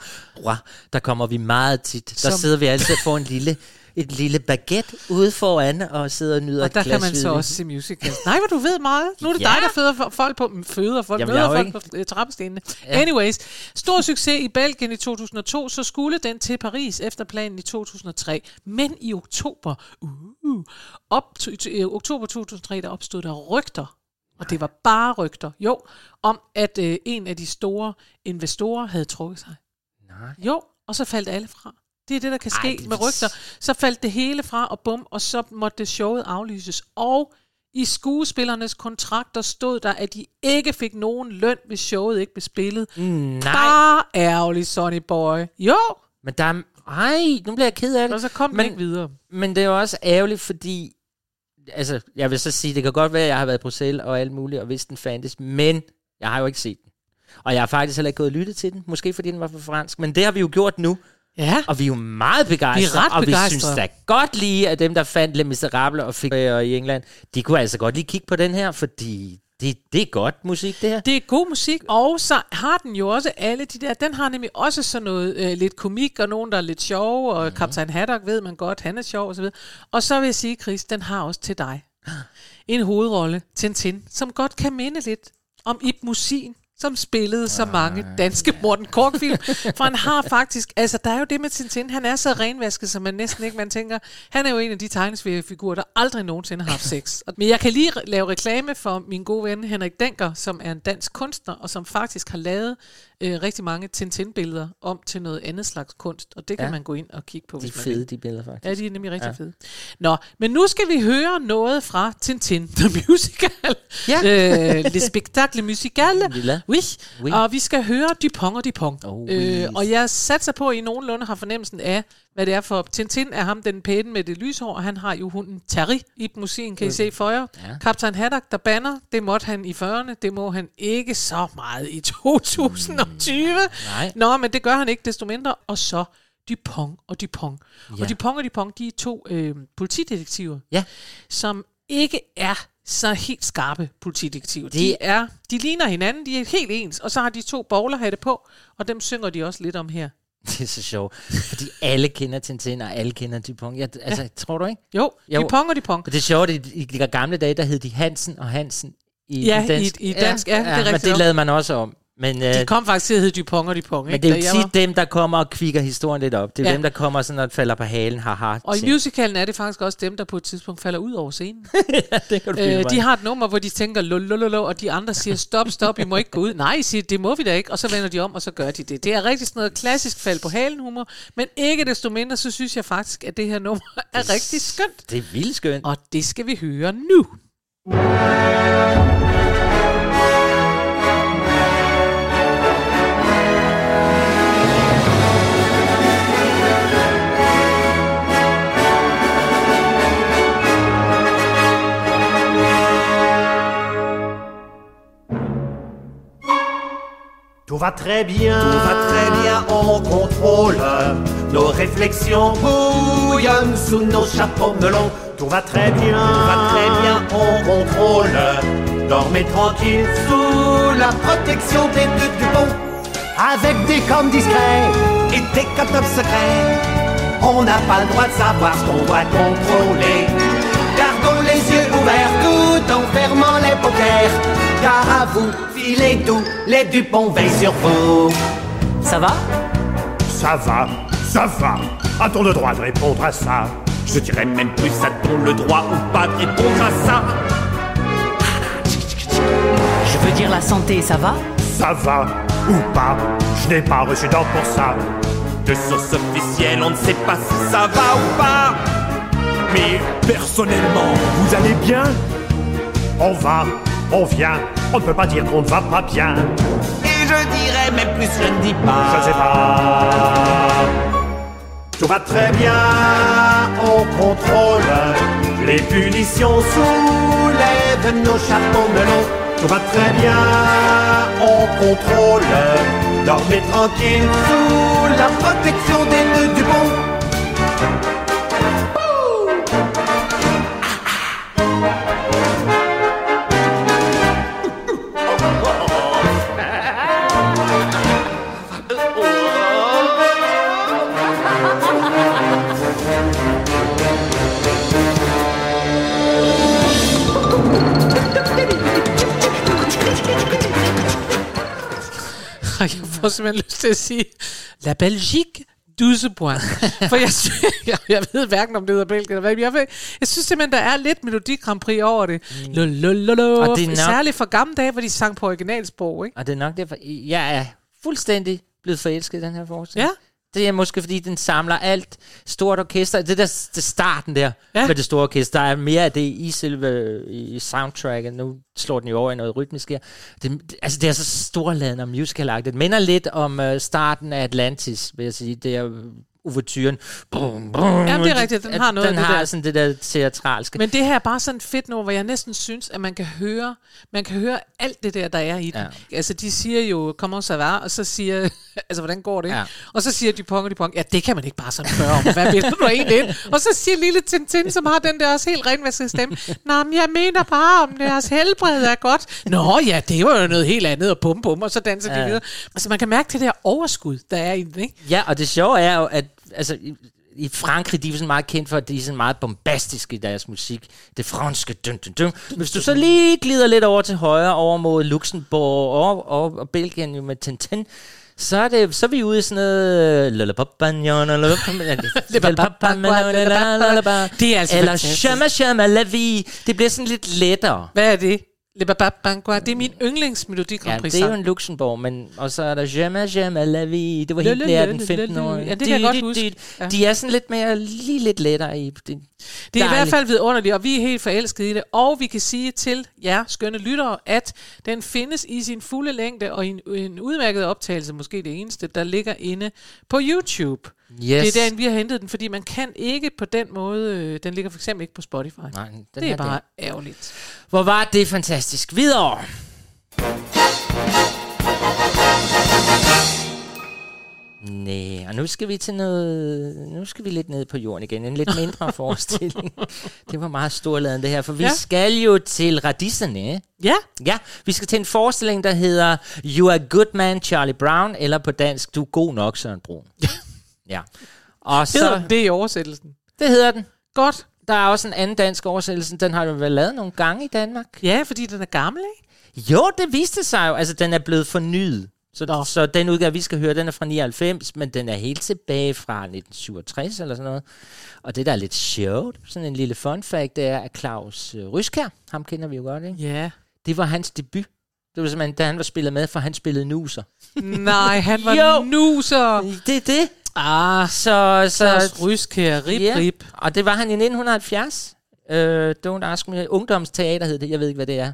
Roi. Der kommer vi meget tit. Der Som- sidder vi altid og får en lille, et lille baguette ude foran og sidder og nyder Og der kan man så også se musicals. Nej, hvor du ved meget. Nu er det Ja. dig, der føder folk på, føder folk, Jamen, møder folk på øh, trappestenene. Anyways, stor succes i Belgien i 2002, så skulle den til Paris efter planen i 2003. Men i oktober, uh, op, t- i oktober 2003, der opstod der rygter, og det var bare rygter, jo, om at øh, en af de store investorer havde trukket sig. Nej. Jo, og så faldt alle fra. Det er det, der kan ske Ej, det med er- rygter. Så faldt det hele fra, og bum, og så måtte det showet aflyses. Og i skuespillernes kontrakter stod der, at de ikke fik nogen løn, hvis showet ikke blev spillet. Nej, Bare ærgerligt, Sonny Boy. Jo, men der er... Ej, nu bliver jeg ked af det. og så kom den Men- ikke videre. Men det er jo også ærgerligt, fordi... Altså, jeg vil så sige, det kan godt være, at jeg har været i Bruxelles og alt muligt, og vidst den fandtes, men jeg har jo ikke set den. Og jeg har faktisk heller ikke gået og lyttet til den, måske fordi den var for fransk, men det har vi jo gjort nu, Ja, og vi er jo meget begejstrede. Vi er ret og vi begejstrede. synes da godt lige, at dem, der fandt Le Miserable og fik øh, i England, de kunne altså godt lige kigge på den her, fordi det, det er godt musik, det her. det er god musik, og så har den jo også alle de der, den har nemlig også sådan noget øh, lidt komik, og nogen, der er lidt sjove, og mm. Kaptajn Haddock ved man godt, han er sjov, og så videre. Og så vil jeg sige, Chris, den har også til dig en hovedrolle, Tintin, som godt kan minde lidt om Ib Musin, som spillede så mange danske Morten Kork-film. For han har faktisk, altså der er jo det med Tintin, han er så renvasket, som man næsten ikke, man tænker, han er jo en af de tegneseriefigurer, der aldrig nogensinde har haft sex. Men jeg kan lige lave reklame for min gode ven Henrik Denker, som er en dansk kunstner, og som faktisk har lavet øh, rigtig mange Tintin-billeder om til noget andet slags kunst, og det kan Ja. man gå ind og kigge på, De er fede, vil. de billeder, faktisk. Ja, de er nemlig rigtig Ja. fede. Nå, men nu skal vi høre noget fra Tintin, the musical. Ja. øh, Le spectacle musical. Lilla. Oui. Oui. Og vi skal høre Dupont og Dupont. Oh, øh, oui. og jeg satser på, at I nogenlunde har fornemmelsen af, hvad det er for. Tintin er ham, den pæne med det lyshår, og han har jo hunden Terry i musikken, kan I se for jer. Ja. Kaptajn Haddock, der banner, det måtte han i 40'erne, det må han ikke så meget i 2020. Nej. Nå, men det gør han ikke desto mindre. Og så Dupont og Dupont. Ja. Ja. Og Dupont og Dupont, de er to øh, politidetektiver, Ja. som ikke er så helt skarpe politidetektiver. De, Det- er, de ligner hinanden, de er helt ens, og så har de to bowlerhatte på, og dem synger de også lidt om her. Det er så sjovt, fordi alle kender Tintin, og alle kender Dupont. Jeg, altså, ja. tror du ikke? Jo, Jo. Dupont og Dupont. Det er sjovt, i, i de gamle dage, der hed de Hansen og Hansen i, Ja, dansk. i- i dansk, ja, det er Men rigtigt det nok. lavede man også om. Men, øh, De kom faktisk til at hedde Dupont og Dupont. men ikke, det er jo tit dem, der kommer og kvikker historien lidt op. Det er ja. Ja. dem, der kommer sådan og falder på halen. Haha. Og i musicalen er det faktisk også dem, der på et tidspunkt falder ud over scenen. det kan du øh, de har et nummer, hvor de tænker lolololo, og de andre siger stop, stop, I må ikke gå ud. Nej, I siger, det må vi da ikke. Og så vender de om, og så gør de det. Det er rigtig sådan noget klassisk fald på halen humor, men ikke desto mindre, så synes jeg faktisk, at det her nummer er rigtig skønt. Det er vildt skønt. Og det skal vi høre nu. Tout va très bien, tout va très bien, on contrôle. Nos réflexions bouillonnent sous nos chapeaux melons. Tout va très bien, tout va très bien, on contrôle. Dormez tranquille sous la protection des deux du pont. Avec des coms discrets et des cops secrets. On n'a pas le droit de savoir ce qu'on doit contrôler. Vous, filez doux, les Dupont veillent sur vous. Ça va? Ça va, ça va. A-t-on le droit de répondre à ça? Je dirais même plus, a-t-on le droit ou pas de répondre à ça? Je veux dire la santé, ça va? Ça va ou pas? Je n'ai pas reçu d'ordre pour ça. De source officielle, on ne sait pas si ça va ou pas. Mais personnellement, vous allez bien? On va, on vient, on ne peut pas dire qu'on ne va pas bien. Et je dirais même plus, je ne dis pas. Je sais pas. Tout va très bien, on contrôle. Les punitions soulèvent nos chapeaux melons. Tout va très bien, on contrôle. Dormez tranquille sous la protection des får simpelthen lyst til at sige, La Belgique, 12 point. For jeg, sy- jeg, jeg ved hverken, om det hedder Belgien eller hvad. Jeg, ved, jeg synes simpelthen, der er lidt Melodi Grand Prix over det. Mm. Og det er nok- Særligt for gamle dage, hvor de sang på originalsprog, ikke? Og det er nok derfor, jeg er fuldstændig blevet forelsket i den her forestilling. Ja. Det er måske, fordi den samler alt. Stort orkester. Det der det starten der Ja. med det store orkester, der er mere af det i selve i soundtracket. Nu slår den jo over i noget rytmisk her. Det, altså, det er så storladende og musicalagtigt. Det minder lidt om uh, starten af Atlantis, vil jeg sige. Det er overturen. Brum, brum. Jamen, det er rigtigt. Den har noget af den det har der. sådan det der teatralske. Men det her er bare sådan fedt nummer, hvor jeg næsten synes, at man kan høre, man kan høre alt det der, der er i den. Ja. Altså, de siger jo, comment ça va, og så siger, altså, hvordan går det? Ja. Ja. Og så siger de pong og de pong, ja, det kan man ikke bare sådan spørge om. Hvad vil du egentlig ind? Og så siger lille Tintin, som har den der også helt renvaskede stemme, Nå, men jeg mener bare, om deres helbred er godt. Nå, ja, det var jo noget helt andet, og bum, bum, og så danser de Ja. videre. Altså, man kan mærke det der overskud, der er i den, ikke? Ja, og det sjove er jo, at altså, i, i Frankrig, de er sådan meget kendt for, at de er sådan meget bombastiske i deres musik. Det franske dun, dun, dun. Hvis du så lige glider lidt over til højre, over mod Luxembourg og, og, og Belgien jo med Tintin, så er, det, så er vi ude i sådan noget... Det er altså Eller. Shama Shama La Vie. Det bliver sådan lidt lettere. Hvad er det? Le Bababangua, det er min yndlingsmelodi Ja, det er jo en Luxembourg, men og så er der Jamais, Jamais la vie. Det var helt le, den le, 15 le, år. Ja, det kan jeg godt huske. De er sådan lidt mere, lige lidt lettere i. Det, Det er i hvert fald vidunderligt, og vi er helt forelskede i det. Og vi kan sige til jer, skønne lyttere, at den findes i sin fulde længde, og i en, en udmærket optagelse, måske det eneste, der ligger inde på YouTube. Yes. Det er den, vi har hentet den, fordi man kan ikke på den måde, øh, den ligger for eksempel ikke på Spotify. Nej, den det er bare der. ærgerligt. Hvor var det fantastisk. Videre. Nej, og nu skal vi til noget... Nu skal vi lidt ned på jorden igen. En lidt mindre forestilling. Det var meget storladen det her, for vi ja. skal jo til radisserne. Ja. Ja, vi skal til en forestilling, der hedder You are good man, Charlie Brown, eller på dansk, Du er god nok, Søren Brun. ja. Og Hedder så, det i oversættelsen? det hedder den. Godt. Der er også en anden dansk oversættelse. Den har jo været lavet nogle gange i Danmark. Ja, fordi den er gammel, ikke? Jo, det viste sig jo. Altså, den er blevet fornyet. Så, Nå. så den udgave, vi skal høre, den er fra 99, men den er helt tilbage fra 1967 eller sådan noget. Og det, der er lidt sjovt, sådan en lille fun fact, det er, at Claus øh, Ryskær, ham kender vi jo godt, ikke? Ja. Det var hans debut. Det var simpelthen, da han var spillet med, for han spillede nuser. Nej, han var Jo. nuser. Det er det. Ah, Så, så ryskær, rip, Ja, rip. og det var han i 1970. Øh, Don't Ask Me. Ungdomsteater hed det. Jeg ved ikke, hvad det er.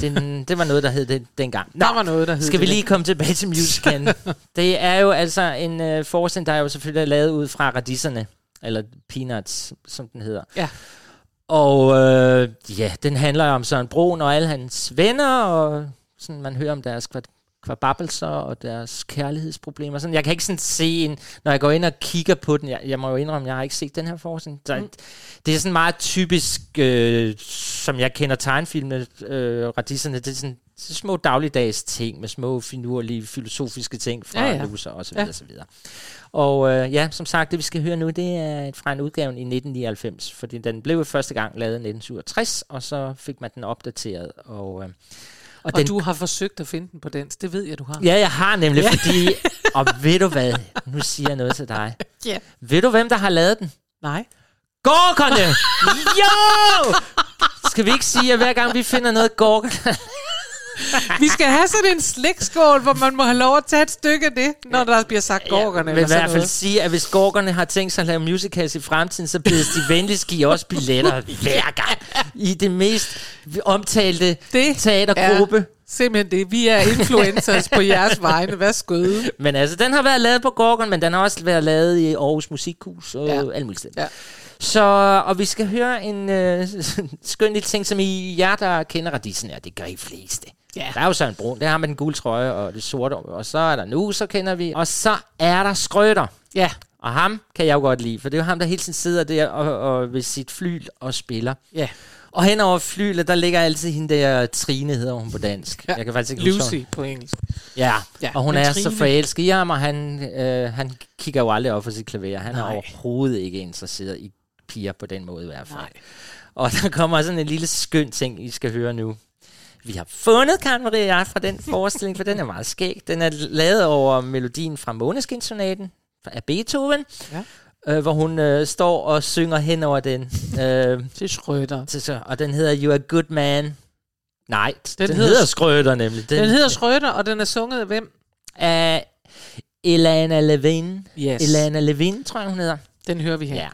Den, det var noget, der hed det dengang. Nå, Der var noget, der hed skal vi lige komme tilbage til musicalen. det er jo altså en øh, forestilling, der er jo selvfølgelig lavet ud fra radisserne. Eller Peanuts, som den hedder. Ja. Og øh, ja, den handler om Søren Broen og alle hans venner, og sådan, man hører om deres kvababelser og deres kærlighedsproblemer. Sådan, jeg kan ikke sådan se en, når jeg går ind og kigger på den, jeg, jeg må jo indrømme, jeg har ikke set den her forestilling. Så, mm. Det er sådan meget typisk, øh, som jeg kender tegnefilmene, øh, radisserne, det er sådan så små dagligdags ting med små finurlige filosofiske ting fra Ja, ja. Luser og så videre, Ja. så videre. Og øh, ja, som sagt, det vi skal høre nu, det er fra en udgave i 1999, fordi den blev første gang lavet i 1967, og så fik man den opdateret. Og, øh, Og, den, du har forsøgt at finde den på dansk. Det ved jeg, du har. Ja, jeg har nemlig, Ja. ja. fordi... Og ved du hvad? Nu siger jeg noget til dig. Ja. Ved du, hvem der har lavet den? Nej. Gorkerne! jo! Skal vi ikke sige, at hver gang vi finder noget gorkerne... Vi skal have sådan en slikskål, hvor man må have lov at tage et stykke af det, når der bliver sagt gorkerne. vil i eller sådan hvert fald noget. sige, at hvis gorkerne har tænkt sig at lave musicals i fremtiden, så bedes de venligst give os billetter hver gang. I det mest omtalte Det teatergruppe. er simpelthen det. Vi er influencers på jeres vegne. Hvad skøde. Men altså, den har været lavet på Gorgon, men den har også været lavet i Aarhus Musikhus og Ja. ja. alle mulige steder. Ja. Så, og vi skal høre en øh, skøn lille ting, som I jer, der kender radisen, er, det gør I fleste. Ja. Der er jo Søren Brun, det har med den gule trøje og det sorte, og så er der nu, så kender vi. Og så er der Skrøter. Ja. Og ham kan jeg jo godt lide, for det er jo ham, der hele tiden sidder der og, og ved sit flyl og spiller. Ja. Og hen over flylet, der ligger altid hende der Trine, hedder hun på dansk. Ja. Jeg kan faktisk ikke Lucy på engelsk. Ja, Ja, ja og hun men er Trine- så forelsket i ham, og han, øh, han kigger jo aldrig op for sit klaver. Han Nej. er overhovedet ikke interesseret i piger på den måde i hvert fald. Nej. Og der kommer sådan en lille skøn ting, I skal høre nu. Vi har fundet Karen Marie og jeg fra den forestilling, for den er meget skæg. Den er lavet over melodien fra Måneskinsonaten af Beethoven, Ja. øh, hvor hun øh, står og synger hen over den. Øh, Til Schrøder. til, og den hedder You Are Good Man. Nej, den, den hedder- hedder Skrøder nemlig. Den hedder Schrøder, og den er sunget af hvem? af Elana Levin. Yes. Elana Levin, tror jeg, hun hedder. Den hører vi her. Ja.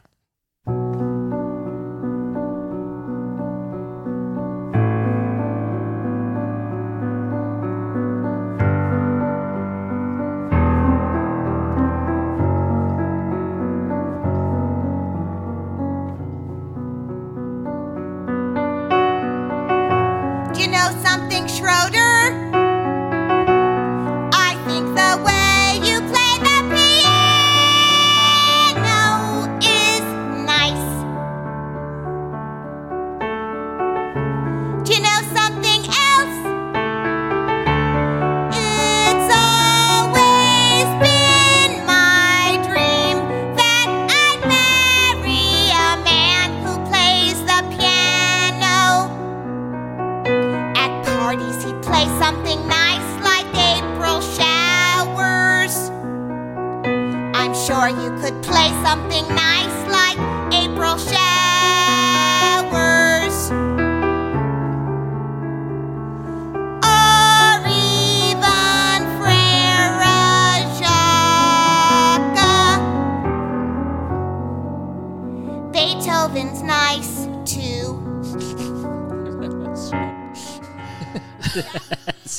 Beethoven's nice too.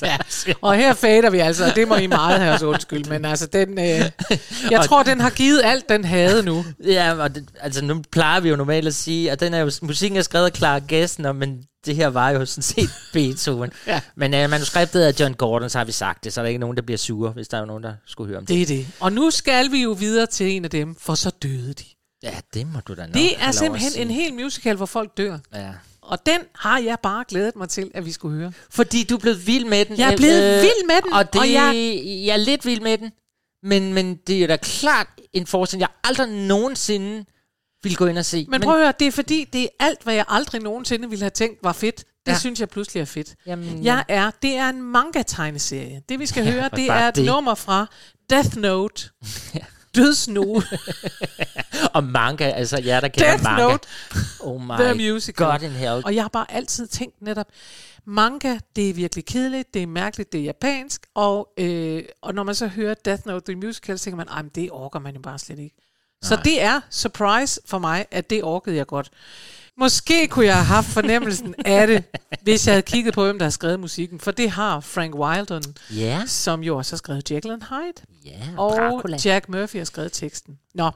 ja. Og her fader vi altså, og det må I meget have os undskyld, men altså den, øh, jeg tror, den har givet alt, den havde nu. Ja, og det, altså nu plejer vi jo normalt at sige, at den er jo, musikken er skrevet af Clara Gessner, men det her var jo sådan set Beethoven. ja. Men uh, manuskriptet af John Gordon, så har vi sagt det, så er der ikke nogen, der bliver sure, hvis der er nogen, der skulle høre om det. Det er det. Og nu skal vi jo videre til en af dem, for så døde de. Ja, det må du da nok Det er simpelthen en hel musical, hvor folk dør. Ja. Og den har jeg bare glædet mig til, at vi skulle høre. Fordi du er blevet vild med den. Jeg er blevet Øh, vild med den, Og, det, og jeg- jeg... er lidt vild med den. Men, men det er jo da klart en forestilling, jeg aldrig nogensinde ville gå ind og se. Men prøv at høre, det er fordi, det er alt, hvad jeg aldrig nogensinde ville have tænkt var fedt. Det Ja. ja. synes jeg pludselig er fedt. Jamen, jeg er, det er en manga-tegneserie. Det vi skal Ja, høre, det er et det. nummer fra Death Note. Dødsnoge. og manga, altså jer, der kender Death manga. Note. Oh my The Musical. God in hell. Og jeg har bare altid tænkt netop, manga, det er virkelig kedeligt, det er mærkeligt, det er japansk, og, øh, og når man så hører Death Note, The Musical, så tænker man, ej, men det orker man jo bare slet ikke. Så Nej. det er surprise for mig, at det orkede jeg godt. Måske kunne jeg have haft fornemmelsen af det, hvis jeg havde kigget på, hvem der har skrevet musikken. For det har Frank Wildon, Ja. som jo også har skrevet Jekyll and Hyde. Ja, og Dracula. Jack Murphy har skrevet teksten. Nå,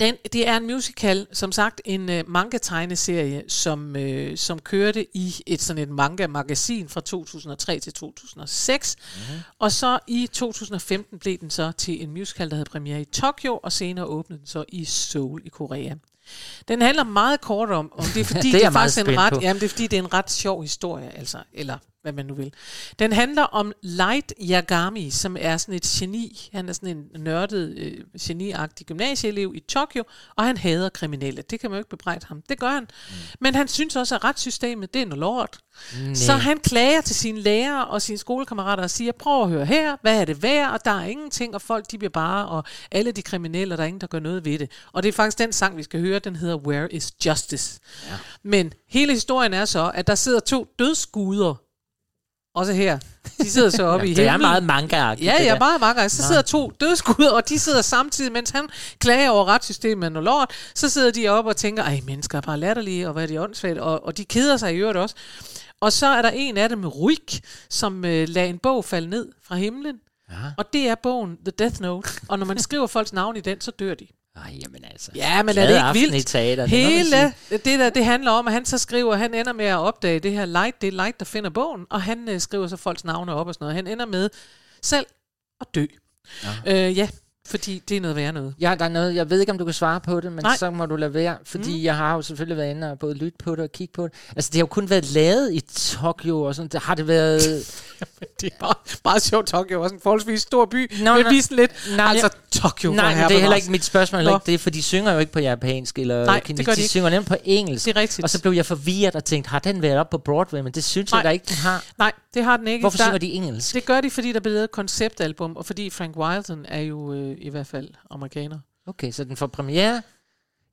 den, det er en musical, som sagt en uh, manga-tegneserie, som, uh, som kørte i et sådan et manga-magasin fra 2003 til 2006. Mm-hmm. Og så i 2015 blev den så til en musical, der havde premiere i Tokyo, og senere åbnede den så i Seoul i Korea. Den handler meget kort om, om det er fordi, Det er det er faktisk en ret, på. jamen, det er fordi, det er en ret sjov historie, altså, eller hvad man nu vil. Den handler om Light Yagami, som er sådan et geni. Han er sådan en nørdet, øh, geniagtig gymnasieelev i Tokyo, og han hader kriminelle. Det kan man jo ikke bebrejde ham. Det gør han. Mm. Men han synes også, at retssystemet, det er noget lort. Næ. Så han klager til sine lærere og sine skolekammerater og siger, prøv at høre her, hvad er det værd, og der er ingenting, og folk de bliver bare, og alle de kriminelle, og der er ingen, der gør noget ved det. Og det er faktisk den sang, vi skal høre, den hedder Where is Justice? Ja. Men hele historien er så, at der sidder to dødsguder, også her. De sidder så oppe Ja, i det er himlen. meget manga-agtigt, Ja, ja, meget manga. Så Nå. sidder to dødsguder, og de sidder samtidig, mens han klager over retssystemet og lort. Så sidder de oppe og tænker, ej, mennesker er bare latterlige, og hvad er de åndssvagt, og, og de keder sig i øvrigt også. Og så er der en af dem, Ruik, som øh, lader en bog falde ned fra himlen. Ja. Og det er bogen The Death Note. Og når man skriver folks navn i den, så dør de. Ej, jamen altså. Ja, men er det ikke vildt? i teater, det Hele sige. det der, det handler om, at han så skriver, han ender med at opdage det her light, det er light, der finder bogen, og han øh, skriver så folks navne op og sådan noget. Han ender med selv at dø. Ja. Øh, ja, fordi det er noget værre noget. Ja, der er noget, jeg ved ikke, om du kan svare på det, men Nej. så må du lade være, fordi mm. jeg har jo selvfølgelig været inde og både lytte på det og kigge på det. Altså, det har jo kun været lavet i Tokyo og sådan. Det har det været... det er bare, bare sjovt, Tokyo er også en forholdsvis stor by, Nå, men vi sådan lidt, Nej, altså Tokyo, Nej, men det er heller ikke mit spørgsmål, heller ikke det, for de synger jo ikke på japansk eller Nej, kinesisk. det de de ikke. synger nemt på engelsk. Det er rigtigt. Og så blev jeg forvirret og tænkte, har den været op på Broadway? Men det synes Nej. jeg da ikke, den har. Nej, det har den ikke. Hvorfor Der- synger de engelsk? Det gør de, fordi der blev lavet et konceptalbum, og fordi Frank Wildon er jo øh, i hvert fald amerikaner. Okay, så den får premiere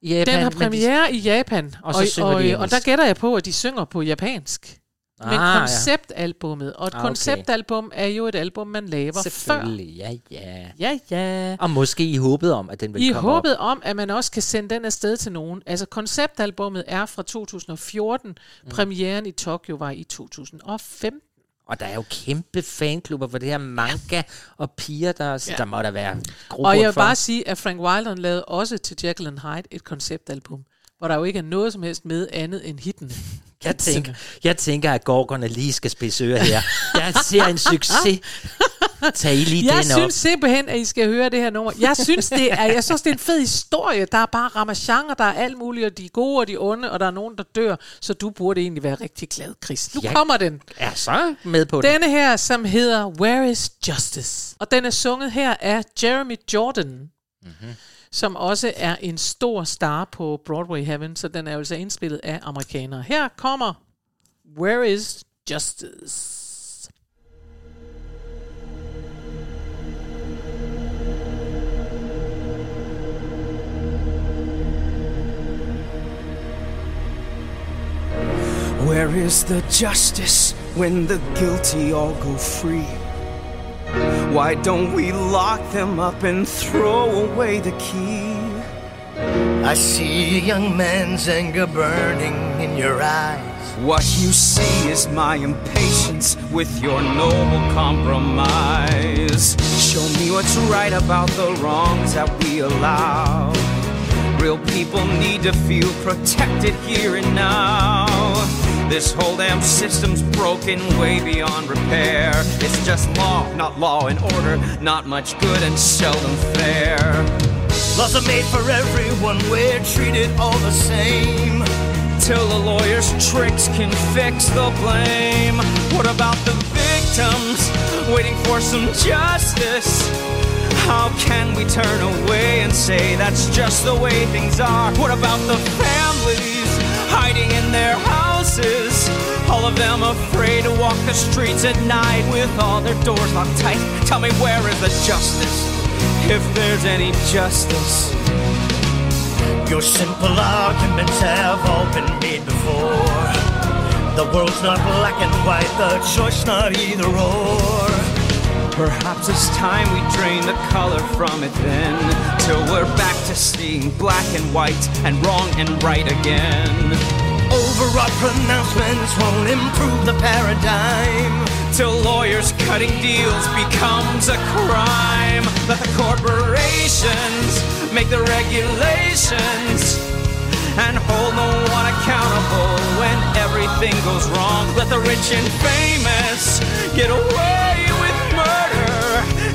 i Japan. Den har men de- premiere i Japan, Og så de og, og engelsk. der gætter jeg på, at de synger på japansk. Men Ah, ja. konceptalbummet, og et Ah, okay. konceptalbum er jo et album, man laver før. Selvfølgelig, ja, ja. Ja, ja. Og måske i håbet om, at den vil I komme håbet op. om, at man også kan sende den afsted til nogen. Altså konceptalbummet er fra 2014. Mm. Premieren i Tokyo var i 2015. Og der er jo kæmpe fanklubber for det her manga og piger, der, så Ja. der må der være Og jeg vil for. bare sige, at Frank Wildon lavede også til Jekyll and Hyde et konceptalbum, hvor der jo ikke er noget som helst med andet end hittene. Jeg tænker, jeg tænker, at Gorgerne lige skal spidse ører her. Jeg ser en succes. Tag I lige jeg den synes op. simpelthen, at I skal høre det her nummer. Jeg synes, det er, jeg synes, det er en fed historie. Der er bare ramachan, og der er alt muligt, og de er gode og de onde, og der er nogen, der dør. Så du burde egentlig være rigtig glad, Chris. Nu Jeg kommer den. er så med på det. Denne her, som hedder Where is Justice? Og den er sunget her af Jeremy Jordan, Mm-hmm. som også er en stor star på Broadway Heaven, så den er altså indspillet af amerikanere. Her kommer Where is Justice? Where is the justice when the guilty all go free? Why don't we lock them up and throw away the key? I see a young man's anger burning in your eyes. What you see is my impatience with your noble compromise. Show me what's right about the wrongs that we allow. Real people need to feel protected here and now. This whole damn system's broken way beyond repair. It's just law, not law and order, not much good and seldom fair. Laws are made for everyone, we're treated all the same. Till the lawyer's tricks can fix the blame. What about the victims waiting for some justice? How can we turn away and say that's just the way things are? What about the families hiding in their houses? All of them afraid to walk the streets at night with all their doors locked tight. Tell me where is the justice? If there's any justice. Your simple arguments have all been made before. The world's not black and white, the choice not either or. Perhaps it's time we drain the color from it then Till we're back to seeing black and white and wrong and right again Overwrought pronouncements won't improve the paradigm. Till lawyers cutting deals becomes a crime Let the corporations make the regulations And hold no one accountable when everything goes wrong Let the rich and famous get away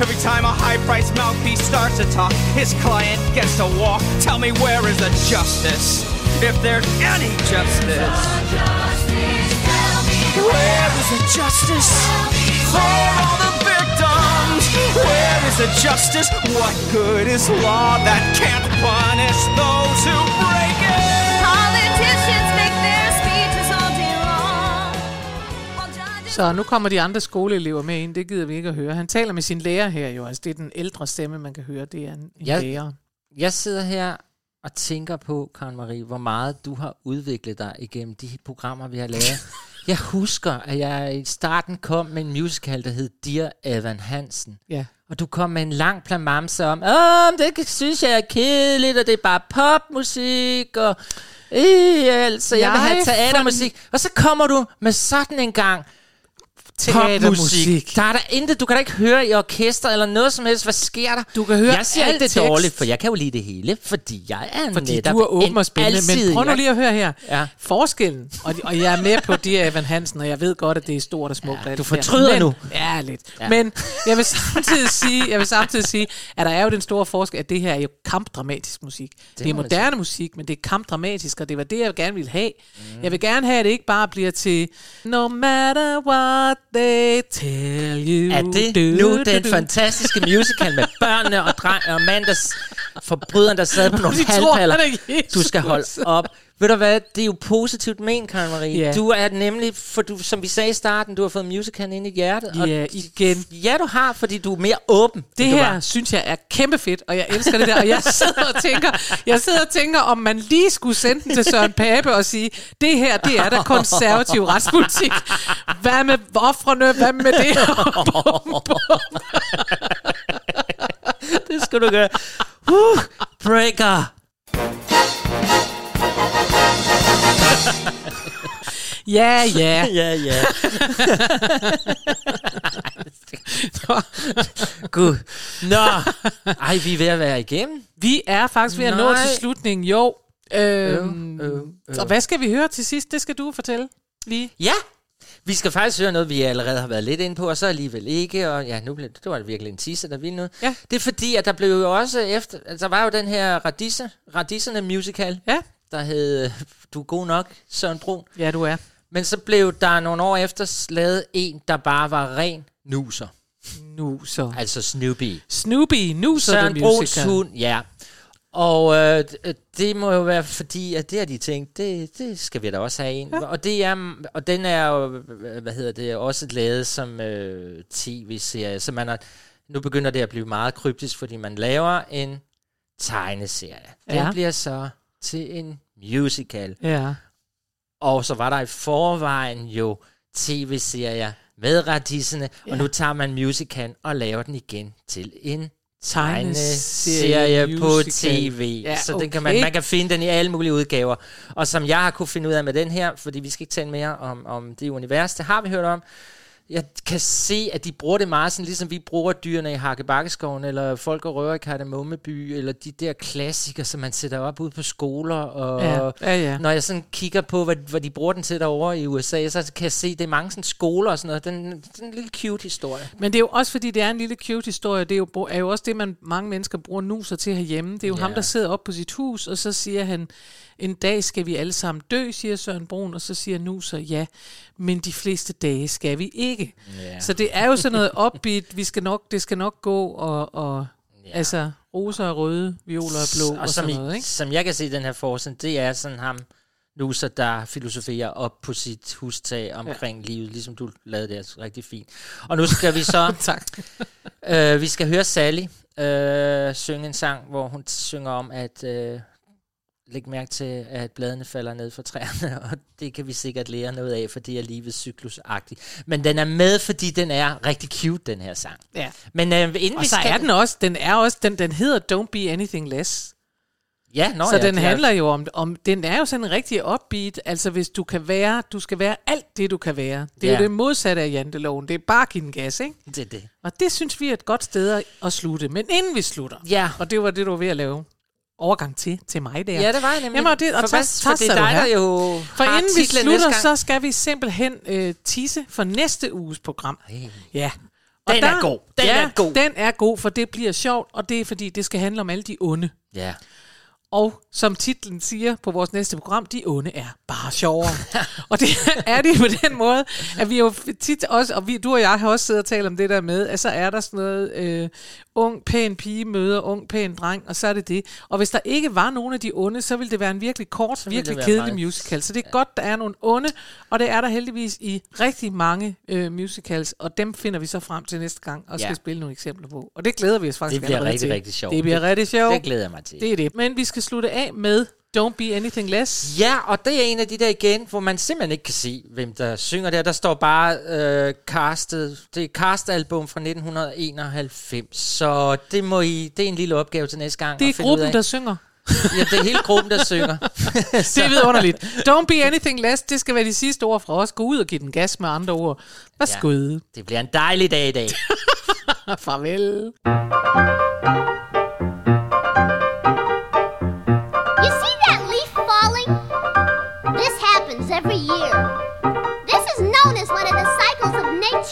Every time a high-priced mouthpiece starts to talk His client gets to walk. Tell me where is the justice? If there's any justice. Where is the justice? For all the victims. Where is the justice? What good is law that can't punish those who break it Så nu kommer de andre skoleelever med ind, det gider vi ikke at høre. Han taler med sin lærer her jo, altså det er den ældre stemme, man kan høre, det er en, en Jeg- lærer. Jeg sidder her og tænker på, Karen Marie, hvor meget du har udviklet dig igennem de programmer, vi har lavet. jeg husker, at jeg i starten kom med en musical, der hed Dear Evan Hansen. Ja. Og du kom med en lang plamamse om, Åh, det synes jeg er kedeligt, og det er bare popmusik, og øh, altså, jeg, vil have Jeg teatermusik. Og så kommer du med sådan en gang Teatermusik. Der er der intet, du kan da ikke høre i orkester eller noget som helst. Hvad sker der? Du kan høre Jeg siger alt ikke det tekst. dårligt, for jeg kan jo lide det hele, fordi jeg er Fordi netop du er åben en og spændende, men prøv nu lige at høre her. Ja. Forskellen, og, og jeg er med på det Evan Hansen, og jeg ved godt, at det er stort og smukt. alt du fortryder men, nu. Ja, lidt. Ja. Ja. Men jeg vil, samtidig sige, jeg vil samtidig sige, at der er jo den store forskel, at det her er jo kampdramatisk musik. Det, det er moderne musik, men det er kampdramatisk, og det var det, jeg gerne ville have. Mm. Jeg vil gerne have, at det ikke bare bliver til No matter what they tell you. Er det du, nu du, den du. fantastiske musical med børnene og, dreng, og mand, der forbryderen, der sad på nogle De halvpaller? er. Du skal holde op. Ved du hvad, det er jo positivt men, Karen Marie. Ja. Du er nemlig, for du, som vi sagde i starten, du har fået musicalen ind i hjertet. Ja, igen. Ja, du har, fordi du er mere åben. Det her var. synes jeg er kæmpe fedt, og jeg elsker det der. Og jeg sidder og tænker, jeg sidder og tænker, om man lige skulle sende den til Søren Pape og sige, det her, det er da konservativ retspolitik. Hvad med offrene? Hvad med det? det skal du gøre. Uh, breaker. Ja, ja. ja, ja. Gud. Nå. Ej, vi er ved at være igennem. Vi er faktisk ved at nå Nej. til slutningen, jo. Øhm, øv, øv. Så hvad skal vi høre til sidst? Det skal du fortælle lige. Ja. Vi skal faktisk høre noget, vi allerede har været lidt inde på, og så alligevel ikke. Og ja, nu blev det, var virkelig en teaser, der ville noget. Ja. Det er fordi, at der blev jo også efter... Altså, der var jo den her Radisse, Radisserne musical, Ja. der hed øh, Du er god nok, Søren Brun. Ja, du er. Men så blev der nogle år efter lavet en, der bare var ren nuser. Nu så. Altså Snoopy. Snoopy, nu så Søren the Bruns musical. hund, ja. Og øh, d- det må jo være fordi, at det har de tænkt, det, det skal vi da også have en. Ja. Og, det er, og den er jo, øh, hvad hedder det, også lavet som øh, tv-serie. Så man har, nu begynder det at blive meget kryptisk, fordi man laver en tegneserie. Den Ja. bliver så til en musical. Ja. Og så var der i forvejen jo tv-serier med radissene, ja. og nu tager man musicalen og laver den igen til en tegneserie på tv. Ja, så den kan man, okay. man kan finde den i alle mulige udgaver. Og som jeg har kunne finde ud af med den her, fordi vi skal ikke tale mere om, om det univers, det har vi hørt om. Jeg kan se, at de bruger det meget sådan, ligesom vi bruger dyrene i Hakkebakkeskoven, eller Folk og Røver i Kardemommeby, eller de der klassikere, som man sætter op ude på skoler. Og Ja, ja, ja. Når jeg sådan kigger på, hvad, hvad de bruger den til derovre i USA, så kan jeg se, at det er mange sådan skoler og sådan noget. Den, den er en lille cute historie. Men det er jo også, fordi det er en lille cute historie. Det er jo, er jo også det, man mange mennesker bruger nuser til herhjemme. Det er jo Ja. ham, der sidder op på sit hus, og så siger han, en dag skal vi alle sammen dø, siger Søren Brun, og så siger nuser, ja, men de fleste dage skal vi ikke. Ja. Så det er jo sådan noget upbeat, vi skal nok, det skal nok gå, og, og ja. altså roser er røde, violer er blå, og, og som, sådan noget, ikke? som jeg kan se i den her forsiden, det er sådan ham, Luser, der filosoferer op på sit hustag omkring ja. livet, ligesom du lavede det altså rigtig fint. Og nu skal vi så... tak. øh, vi skal høre Sally øh, synge en sang, hvor hun synger om at øh, lægge mærke til, at bladene falder ned fra træerne, og det kan vi sikkert lære noget af, for det er livet cyklusagtigt. Men den er med, fordi den er rigtig cute, den her sang. Ja. Men øh, inden Og vi så skal... er den også, den er også, den, den hedder Don't Be Anything Less. Ja, nå, så ja, den er- handler jo om, om, den er jo sådan en rigtig upbeat, altså hvis du kan være, du skal være alt det, du kan være. Det er Ja. jo det modsatte af janteloven, det er bare at give den gas, ikke? Det er det. Og det synes vi er et godt sted at, at slutte. Men inden vi slutter, ja. og det var det, du var ved at lave overgang til, til mig der. Ja, det var jeg nemlig. Jamen, og det, og For hvad- tak for det er dig, der jo For inden vi slutter, så skal vi simpelthen øh, tisse for næste uges program. Ja. Den er god. Den ja, er god. den er god, for det bliver sjovt, og det er fordi, det skal handle om alle de onde. Ja. Og som titlen siger på vores næste program, de onde er bare sjovere. og det er de på den måde, at vi jo tit også, og vi, du og jeg har også siddet og talt om det der med, at så er der sådan noget, øh, ung pæn pige møder ung pæn dreng, og så er det det. Og hvis der ikke var nogen af de onde, så ville det være en virkelig kort, virkelig kedelig meget- musical. Så det er godt, der er nogle onde, og det er der heldigvis i rigtig mange øh, musicals, og dem finder vi så frem til næste gang, og skal Ja. spille nogle eksempler på. Og det glæder vi os faktisk Det bliver rigtig, til. rigtig sjovt. Det bliver rigtig sjovt. det glæder jeg mig til. Det er det. Men vi skal slutte af med Don't Be Anything Less. Ja, og det er en af de der igen, hvor man simpelthen ikke kan se, hvem der synger der. Der står bare øh, castet. Det er castalbum fra 1991, så det, må I, det er en lille opgave til næste gang. Det er gruppen, der synger. Ja, det er hele gruppen, der synger. det er vidunderligt. Don't be anything less. Det skal være de sidste ord fra os. Gå ud og give den gas med andre ord. Værsgo. Ja. Det bliver en dejlig dag i dag. Farvel.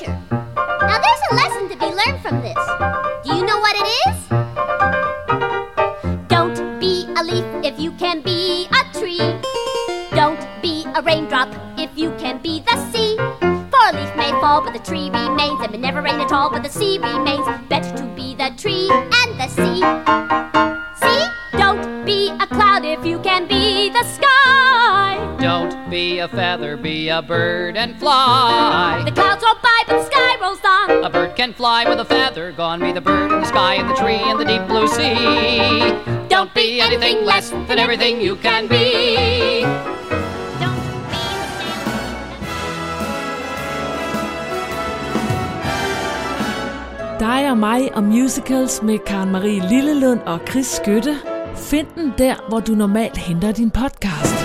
Now there's a lesson to be learned from this. Do you know what it is? Don't be a leaf if you can be a tree. Don't be a raindrop if you can be the sea. For a leaf may fall, but the tree remains. It may never rain at all, but the sea remains. Better to be the tree and the sea. See? Don't be a cloud if you can be the sky. Don't be a feather, be a bird and fly. The clouds roll by, but the sky rolls on. A bird can fly with a feather, gone be the bird in the sky and the tree and the deep blue sea. Don't be anything less than everything you can be. Dig og mig og musicals med Karen Marie Lillelund og Chris Skytte. Find den der, hvor du normalt henter din podcast.